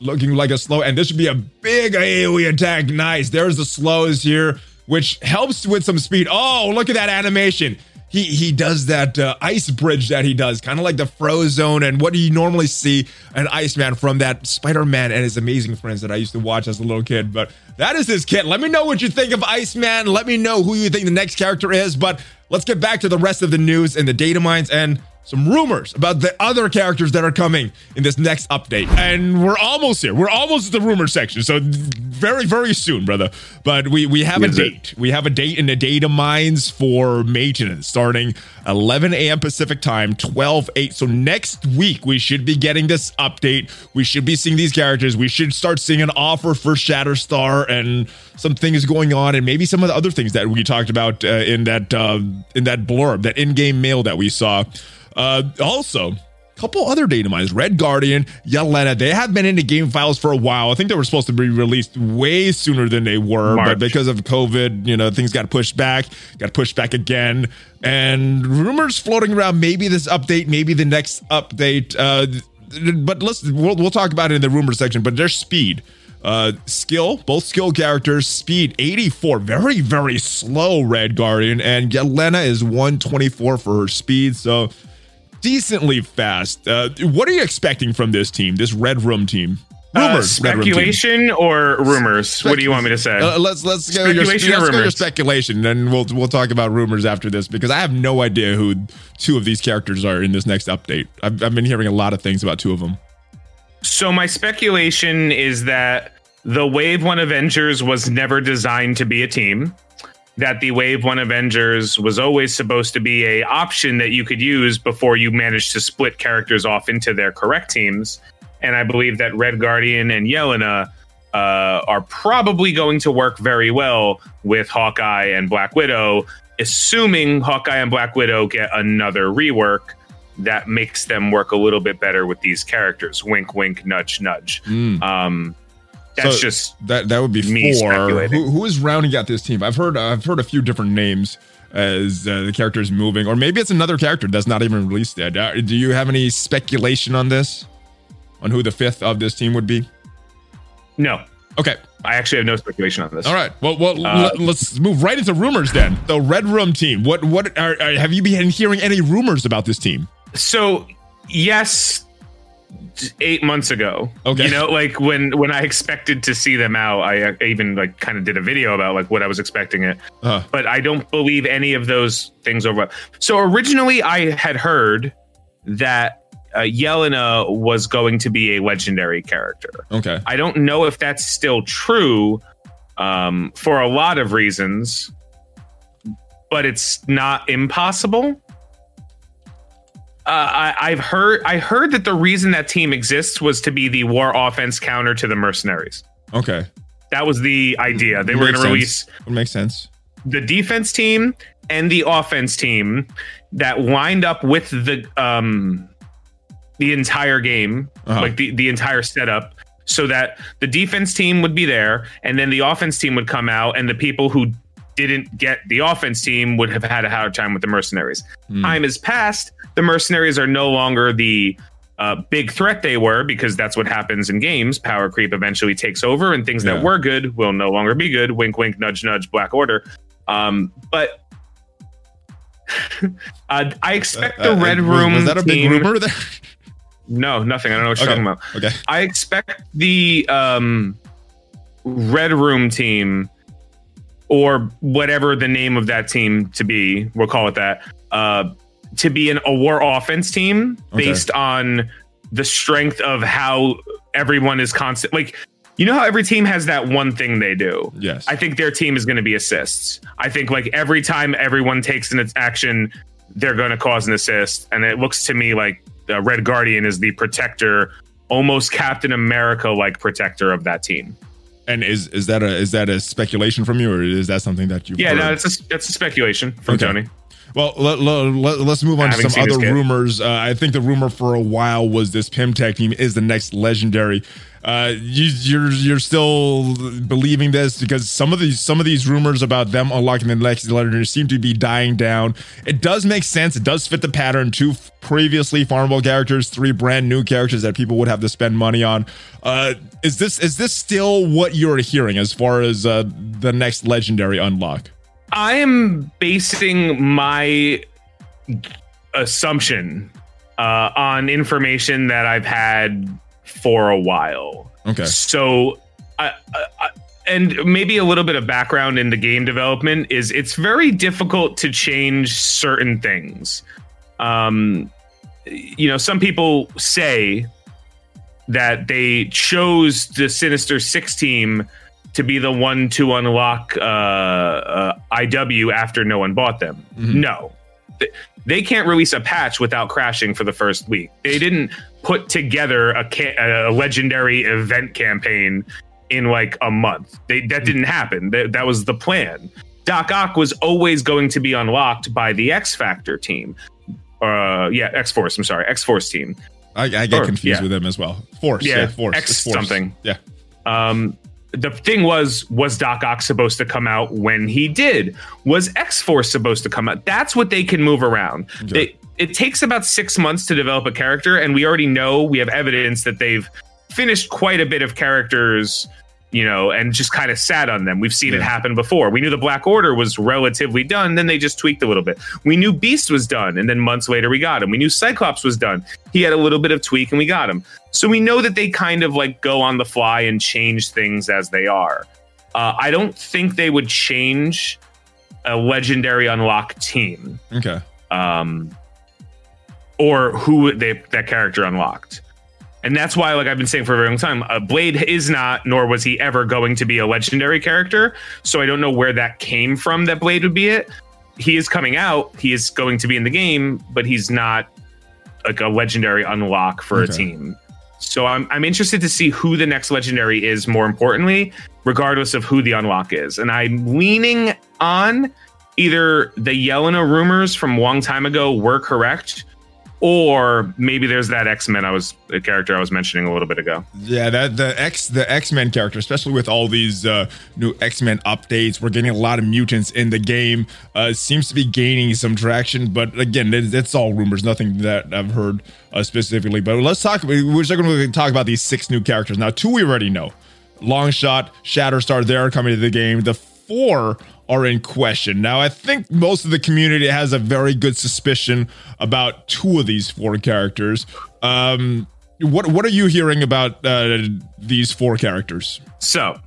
Looking like a slow, and this should be a big AoE attack. Nice. There's the slows here, which helps with some speed. Oh, look at that animation. He he does that uh, ice bridge that he does, kind of like the Frozone, and what do you normally see an Iceman from that Spider-Man and his amazing friends that I used to watch as a little kid. But that is his kit. Let me know what you think of Iceman. Let me know who you think the next character is. But let's get back to the rest of the news and the data mines and some rumors about the other characters that are coming in this next update. And we're almost here. We're almost at the rumor section. So very, very soon, brother. But we we have a date. We have a date in the data mines for maintenance starting 11 a.m. Pacific time, 12 8. So next week we should be getting this update. We should be seeing these characters. We should start seeing an offer for Shatterstar and some things going on, and maybe some of the other things that we talked about uh, in that uh, in that blurb, that in-game mail that we saw. Uh, also, a couple other data mines, Red Guardian, Yelena, they have been in the game files for a while. I think they were supposed to be released way sooner than they were, March. but because of COVID, you know, things got pushed back, got pushed back again. And rumors floating around maybe this update, maybe the next update. Uh, but let's we'll, we'll talk about it in the rumor section. But there's speed. Uh, skill, both skill characters, speed 84, very, very slow Red Guardian, and Yelena is 124 for her speed. So decently fast. Uh, what are you expecting from this team, this Red Room team? Uh, Rumors, team. speculation or rumors? what do you want me to say? Uh, let's let's go your, let's go your speculation, and we'll we'll talk about rumors after this because I have no idea who two of these characters are in this next update. I've, I've been hearing a lot of things about two of them. So my speculation is that the Wave One Avengers was never designed to be a team. That the Wave One Avengers was always supposed to be a option that you could use before you managed to split characters off into their correct teams. And I believe that Red Guardian and Yelena uh, are probably going to work very well with Hawkeye and Black Widow, assuming Hawkeye and Black Widow get another rework that makes them work a little bit better with these characters. Wink, wink, nudge, nudge. Um, that's. So- just That that would be four. Who, who is rounding out this team? I've heard I've heard a few different names as uh, the is moving, or maybe it's another character that's not even released yet. Uh, do you have any speculation on this? On who the fifth of this team would be? no. Okay. I actually have no speculation on this. All right. Well, well, Uh, l- let's move right into rumors then. The Red Room team. What what are, are have you been hearing any rumors about this team? So yes, eight months ago. Okay. You know, like when when I expected to see them out, I, I even like kind of did a video about like what I was expecting it. Uh, But I don't believe any of those things over. So originally, I had heard that uh, Yelena was going to be a legendary character. okay. I don't know if that's still true um, for a lot of reasons, but it's not impossible. Uh, I, I've heard I heard that the reason that team exists was to be the war offense counter to the mercenaries. Okay. That was the idea. They were going to release Would make sense. the defense team and the offense team that lined up with the um the entire game, Uh-huh. like the the entire setup, so that the defense team would be there, and then the offense team would come out, and the people who didn't get the offense team would have had a hard time with the mercenaries. Hmm. Time has passed. The mercenaries are no longer the uh, big threat they were because that's what happens in games. Power creep eventually takes over, and things Yeah. that were good will no longer be good. Wink, wink, nudge, nudge. Black Order. Um, but uh, I expect the Uh, uh, Red was- Room Was, that a big team- rumor there? No, nothing. I don't know what you're Okay. talking about. Okay. I expect the um, Red Room team, or whatever the name of that team to be, we'll call it that, uh, to be an a war offense team Okay. based on the strength of how everyone is constant. Like, you know how every team has that one thing they do. Yes. I think their team is going to be assists. I think like every time everyone takes an action, they're going to cause an assist, and it looks to me like uh, Red Guardian is the protector, almost Captain America like protector of that team. And is is that a is that a speculation from you, or is that something that you? Yeah, no, it's a, it's a speculation from Okay. Tony. Well, let, let, us move on to some other rumors. Uh, I think the rumor for a while was this Pym Tech team is the next legendary. Uh, you, you're you're still believing this because some of these some of these rumors about them unlocking the next legendary seem to be dying down. It does make sense. It does fit the pattern. Two previously farmable characters, three brand new characters that people would have to spend money on. Uh, is this is this still what you're hearing as far as uh, the next legendary unlock? I am basing my assumption uh, on information that I've had for a while. Okay. So, I, I, and maybe a little bit of background in the game development is it's very difficult to change certain things. Um, you know, some people say that they chose the Sinister Six team to be the one to unlock uh, uh, IW after no one bought them. Mhm. No, Th- they can't release a patch without crashing for the first week. They didn't put together a, ca- a legendary event campaign in like a month. They, that didn't happen. That, that was the plan. Doc Ock was always going to be unlocked by the X Factor team. Uh, yeah, X Force. I'm sorry, X Force team. I, I get Or- confused yeah. with them as well. Force, yeah, Yeah, force, X It's force. something. Yeah, Um, the thing was, was Doc Ock supposed to come out when he did? Was X Force supposed to come out? That's what they can move around. They, it takes about six months to develop a character, and we already know we have evidence that they've finished quite a bit of characters, you know, and just kind of sat on them. We've seen it happen before. We knew the Black Order was relatively done, then they just tweaked a little bit. We knew Beast was done, and then months later we got him. We knew Cyclops was done. He had a little bit of tweak, and we got him. So we know that they kind of like go on the fly and change things as they are. Uh, I don't think they would change a legendary unlock team okay. um, or who they, that character unlocked. And that's why, like I've been saying for a very long time, uh, Blade is not, nor was he ever going to be a legendary character. So I don't know where that came from that Blade would be it. He is coming out. He is going to be in the game, but he's not like a legendary unlock for Okay. a team. So I'm I'm interested to see who the next legendary is. More importantly, regardless of who the unlock is, and I'm leaning on either the Yelena rumors from a long time ago were correct, or maybe there's that X Men I was the character I was mentioning a little bit ago. Yeah, that the X the X Men character, especially with all these uh, new X Men updates, we're getting a lot of mutants in the game. Uh, seems to be gaining some traction, but again, it's all rumors, nothing that I've heard uh, specifically. But let's talk. We're just going to talk about these six new characters now. Two we already know: Longshot, Shatterstar. They're coming to the game. The four are in question. Now, I think most of the community has a very good suspicion about two of these four characters. Um, what what are you hearing about uh, these four characters? So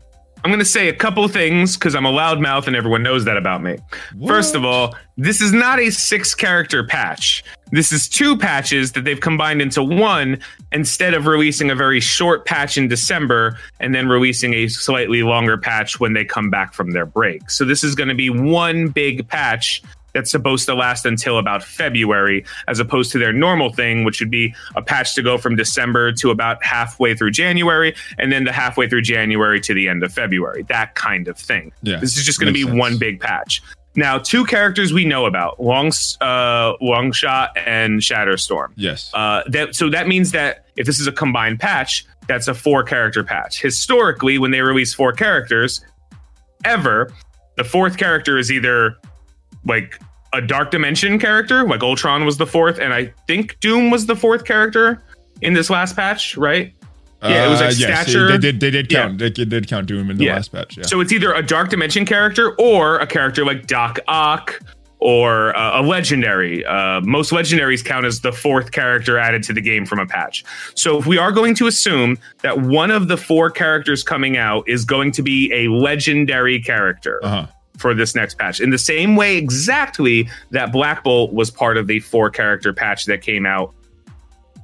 I'm going to say a couple things because I'm a loudmouth and everyone knows that about me. First of all, this is not a six character patch. This is two patches that they've combined into one instead of releasing a very short patch in December and then releasing a slightly longer patch when they come back from their break. So this is going to be one big patch that's supposed to last until about February, as opposed to their normal thing, which would be a patch to go from December to about halfway through January, and then the halfway through January to the end of February. That kind of thing. Yeah, This is just going to be sense. one big patch. Now, two characters we know about: Long, uh, Longshot and Shatterstorm. Yes. Uh, that so that means that if this is a combined patch, that's a four character patch. Historically, when they release four characters, ever, the fourth character is either like a Dark Dimension character, like Ultron was the fourth, and I think Doom was the fourth character in this last patch, right? Yeah, it was like Uh, yes, stature. They did. They did Yeah. count. They did count Doom in the Yeah. last patch. Yeah. So it's either a Dark Dimension character or a character like Doc Ock or uh, a legendary. Uh, most legendaries count as the fourth character added to the game from a patch. So if we are going to assume that one of the four characters coming out is going to be a legendary character. uh huh. For this next patch, in the same way exactly that Black Bolt was part of the four character patch that came out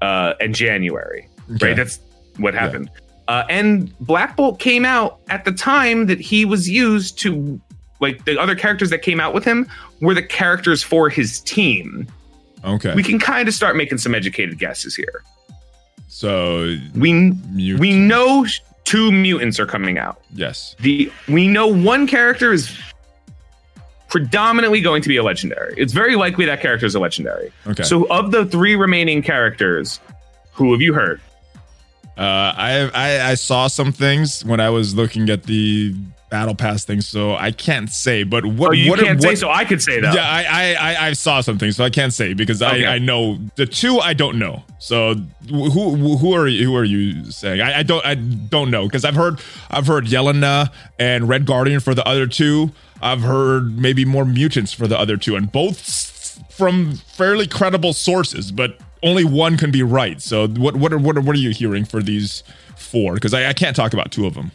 uh, in January Okay. right? That's what happened. Uh, and Black Bolt came out at the time that he was used to, like the other characters that came out with him were the characters for his team. Okay. We can kind of start making some educated guesses here. so We mute. we know two mutants are coming out. yes. The we know one character is predominantly going to be a legendary. It's very likely that character is a legendary. Okay. So, of the three remaining characters, who have you heard? Uh, I, I I saw some things when I was looking at the battle pass thing, so I can't say. But what Oh, you what, can't what, say, so I could say that. Yeah, I, I I I saw something, so I can't say because Okay. I I know the two I don't know. So who who who are you, who are you saying? I, I don't I don't know because I've heard I've heard Yelena and Red Guardian for the other two. I've heard maybe more mutants for the other two, and both from fairly credible sources, but only one can be right. So what what are what are, what are you hearing for these four? Because I, I can't talk about two of them.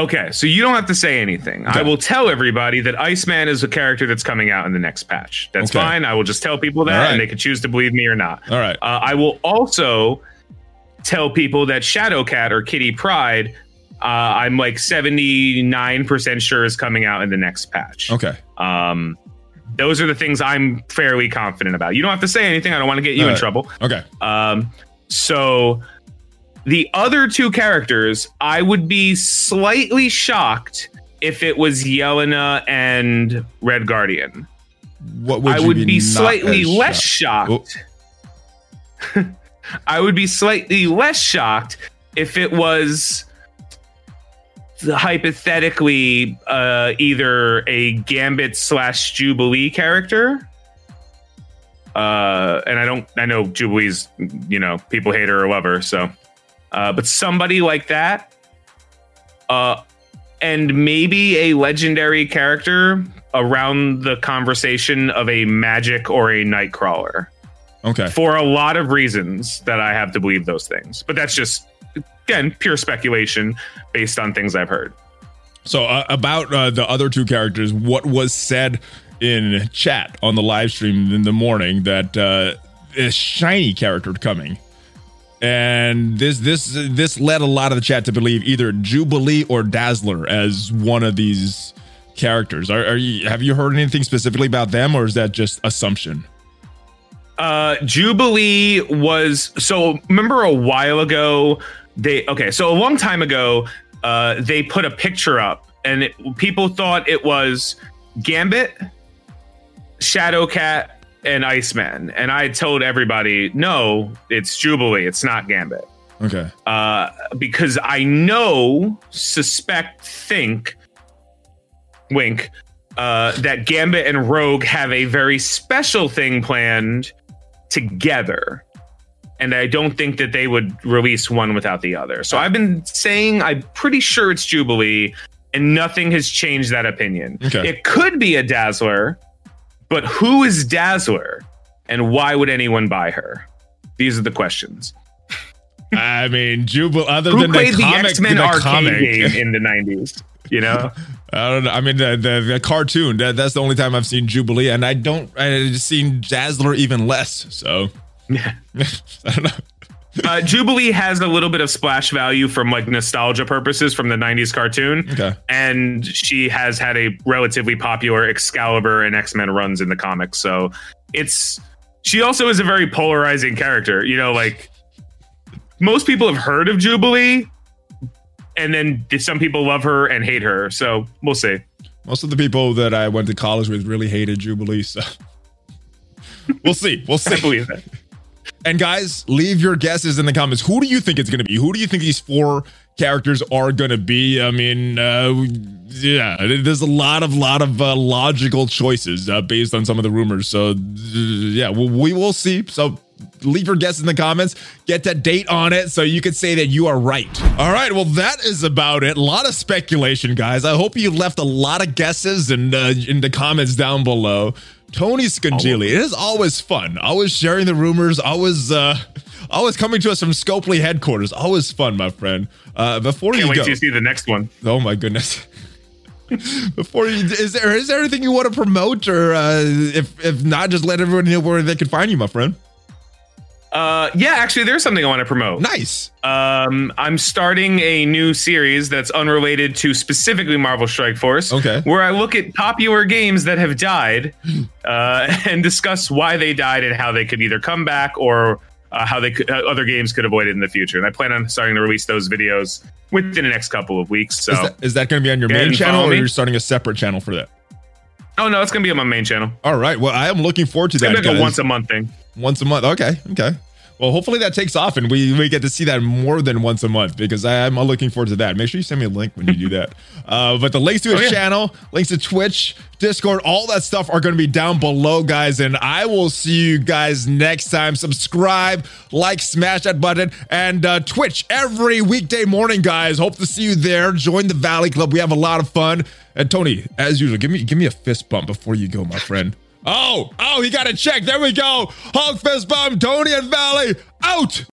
Okay, so you don't have to say anything. Okay. I will tell everybody that Iceman is a character that's coming out in the next patch. That's Okay. fine. I will just tell people that, right. and they can choose to believe me or not. All right. Uh, I will also tell people that Shadowcat or Kitty Pryde, uh, I'm like 79% sure is coming out in the next patch. Okay. Um, those are the things I'm fairly confident about. You don't have to say anything. I don't want to get you All in right. trouble. Okay. Um, so the other two characters, I would be slightly shocked if it was Yelena and Red Guardian. What would I would be not slightly less shocked? shocked. I would be slightly less shocked if it was hypothetically uh, either a Gambit slash Jubilee character. Uh, and I don't, I know Jubilee's, you know, people hate her or love her. So, uh, but somebody like that, uh, and maybe a legendary character around the conversation of a magic or a nightcrawler Okay. for a lot of reasons that I have to believe those things. But that's just again pure speculation based on things I've heard. So uh, about uh, the other two characters, what was said in chat on the live stream in the morning that uh, a shiny character coming, and this this this led a lot of the chat to believe either Jubilee or Dazzler as one of these characters. Are, are you have you heard anything specifically about them, or is that just assumption? Uh, Jubilee was so remember a while ago they okay so a long time ago uh, they put a picture up and it, people thought it was Gambit, Shadowcat, and Iceman and I told everybody no it's Jubilee it's not Gambit. Okay. uh, because I know, suspect, think, wink, uh, that Gambit and Rogue have a very special thing planned together. And I don't think that they would release one without the other. So I've been saying I'm pretty sure it's Jubilee, and nothing has changed that opinion. Okay. It could be a Dazzler, but who is Dazzler? And why would anyone buy her? These are the questions. I mean, Jubilee. Other Who than played the the, comic, X Men the arcade comic, game in the '90s? You know, I don't know. I mean, the, the, the cartoon. That, that's the only time I've seen Jubilee, and I don't. I've seen Dazzler even less. So I don't know. uh, Jubilee has a little bit of splash value from like nostalgia purposes from the '90s cartoon, Okay. and she has had a relatively popular Excalibur and X Men runs in the comics. So it's she also is a very polarizing character. You know, like most people have heard of Jubilee, and then some people love her and hate her. So we'll see. Most of the people that I went to college with really hated Jubilee. So we'll see. We'll I see. believe that. And guys, leave your guesses in the comments. Who do you think it's going to be? Who do you think these four characters are going to be? I mean, uh, yeah, there's a lot of lot of uh, logical choices uh, based on some of the rumors. So uh, yeah, we, will see. So leave your guess in the comments. Get that date on it so you can say that you are right. All right, well that is about it. A lot of speculation, guys. I hope you left a lot of guesses and uh, in the comments down below. Tony Scangili. It is always fun. Always sharing the rumors. Always, uh, always coming to us from Scopely headquarters. Always fun, my friend. Uh, before Can't you wait go, to see the next one. oh my goodness. before you, is there is there anything you want to promote, or uh, if if not, just let everyone know where they can find you, my friend. Uh, yeah, actually, there's something I want to promote. Nice. Um, I'm starting a new series that's unrelated to specifically Marvel Strike Force. Okay. Where I look at popular games that have died, uh, and discuss why they died and how they could either come back or uh, how they could, uh, other games could avoid it in the future. And I plan on starting to release those videos within the next couple of weeks. So Is that, is that going to be on your main channel, or you're starting a separate channel for that? Oh no, it's gonna be on my main channel. All right. Well, I am looking forward to that. It's that. gonna be like a once a month thing. Once a month. Okay. Okay. Well, hopefully that takes off and we, we get to see that more than once a month because I am looking forward to that. Make sure you send me a link when you do that. Uh, but the links to his Oh, yeah. channel, links to Twitch, Discord, all that stuff are going to be down below, guys. And I will see you guys next time. Subscribe, like, smash that button, and uh, Twitch every weekday morning, guys. Hope to see you there. Join the Valley Club. We have a lot of fun. And Tony, as usual, give me give me a fist bump before you go, my friend. Oh, oh, he got a check. There we go. Hulk fist bump, Tony and Valley out.